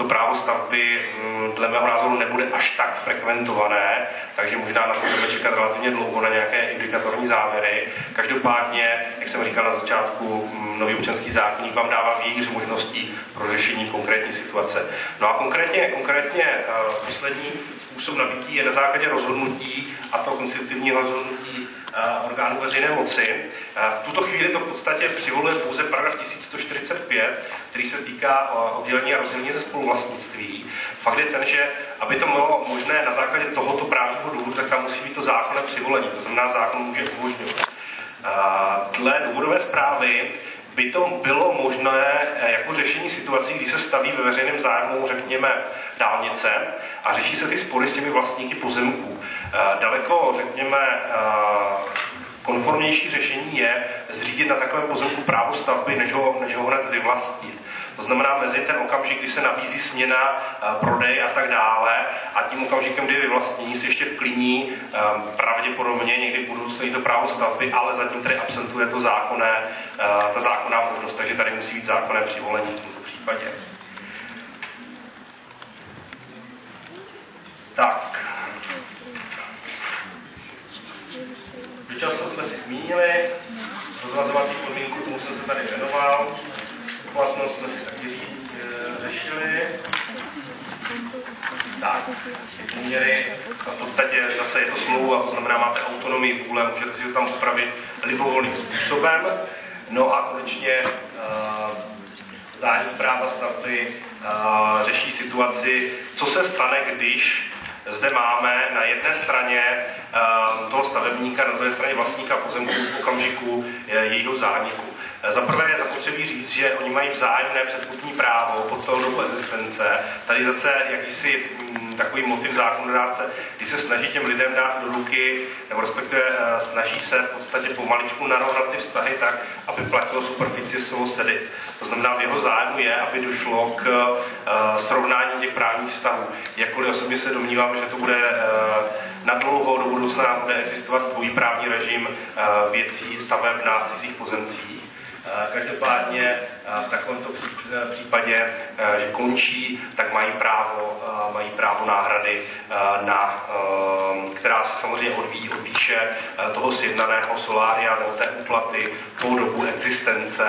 to právo stavby mm, dle mého názoru nebude až tak frekventované, takže možná na to budeme čekat relativně dlouho na nějaké indikatorní závěry. Každopádně, jak jsem říkal na začátku, mm, nový občanský zákonník vám dává vějíř možností pro řešení konkrétní situace. No a konkrétně, konkrétně uh, poslední způsob nabití je na základě rozhodnutí, a to konstitutivního rozhodnutí orgánů veřejné moci. V tuto chvíli to v podstatě přivoluje pouze paragraf 1145, který se týká oddělení a rozdělení ze spoluvlastnictví. Fakt je ten, že aby to bylo možné na základě tohoto právního důvodu, tak tam musí být to zákonné přivolení. To znamená, zákon může umožňovat. Dle důvodové zprávy by to bylo možné eh, jako řešení situací, kdy se staví ve veřejném zájmu, řekněme, dálnice a řeší se ty spory s těmi vlastníky pozemků. Eh, daleko, řekněme, eh, konformnější řešení je zřídit na takovém pozemku právo stavby, než ho, než ho hned vyvlastnit. To znamená mezi ten okamžik, kdy se nabízí směna, prodej a tak dále a tím okamžikem, kdy vyvlastní, se ještě vklíní pravděpodobně někdy v budoucnosti to právo stavby, ale zatím tady absentuje to zákonné, ta zákonná možnost, takže tady musí být zákonné přivolení v tomto případě. Tak. Vyčasto jsme si zmínili, rozvazovací podmínku, tomu jsem se tady věnoval. Platnost jsme si taky eh, řešili. Tak, poměry, v podstatě zase je to smlouva, to znamená, máte autonomii vůle, můžete si to tam upravit libovolným způsobem. No a konečně uh, zájemní práva stavby uh, řeší situaci, co se stane, když zde máme na jedné straně toho stavebníka, na druhé straně vlastníka pozemku v okamžiku jejího zániku. Za prvé je zapotřebí říct, že oni mají vzájemné předkupní právo po celou dobu existence. Tady zase jakýsi mm, takový motiv zákonodárce, kdy se snaží těm lidem dát do ruky, nebo respektive uh, snaží se v podstatě pomaličku narovnat ty vztahy tak, aby platilo superficie sedy. To znamená, v jeho zájmu je, aby došlo k uh, srovnání těch právních vztahů. Jakkoliv osobně se domnívám, že to bude uh, na dlouhou do budoucna bude existovat dvojí právní režim věcí staveb na cizích pozemcích. Každopádně v takovémto případě, že končí, tak mají právo, mají právo náhrady, na, která se samozřejmě odvíjí od výše toho sjednaného solária nebo té úplaty po dobu existence,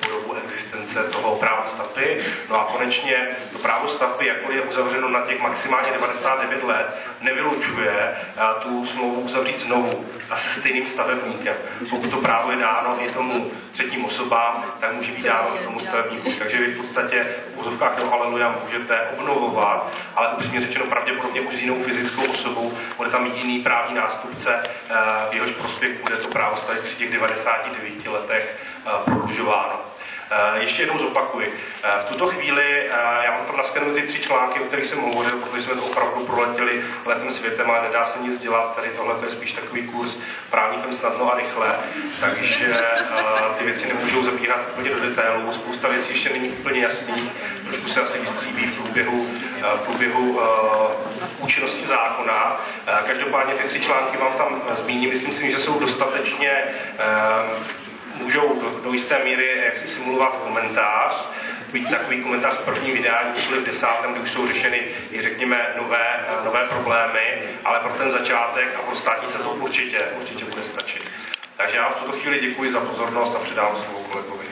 po dobu existence toho práva stavby. No a konečně to právo stavby, jakkoliv je uzavřeno na těch maximálně 99 let, nevylučuje tu smlouvu uzavřít znovu a se stejným stavebníkem. Pokud to právo je dáno i tomu třetím osobám, tak může být dáno tomu stavebníku. Takže vy v podstatě v úzovkách do Aleluja můžete obnovovat, ale upřímně řečeno pravděpodobně už s jinou fyzickou osobou bude tam jiný právní nástupce, eh, v jehož prospěch bude to právo stavit při těch 99 letech eh, prodlužováno. Eh, ještě jednou zopakuji. Eh, v tuto chvíli, eh, já vám tam naskenuju ty tři články, o kterých jsem hovořil, protože jsme to opravdu proletěli letem světem a nedá se nic dělat. Tady tohle je spíš takový kurz právníkem snadno a rychle, takže ty věci nemůžou zabíhat úplně do detailů. Spousta věcí ještě není úplně jasných, trošku se asi vystříbí v průběhu, v průběhu účinnosti zákona. Každopádně ty tři články vám tam zmíním. Myslím si, že jsou dostatečně můžou do, jisté míry jaksi simulovat komentář, být takový komentář v prvním vydání, v desátém, kdy už jsou řešeny i řekněme nové, nové problémy, ale pro ten začátek a pro státní se to určitě, určitě bude stačit. Takže já v tuto chvíli děkuji za pozornost a předám slovo kolegovi.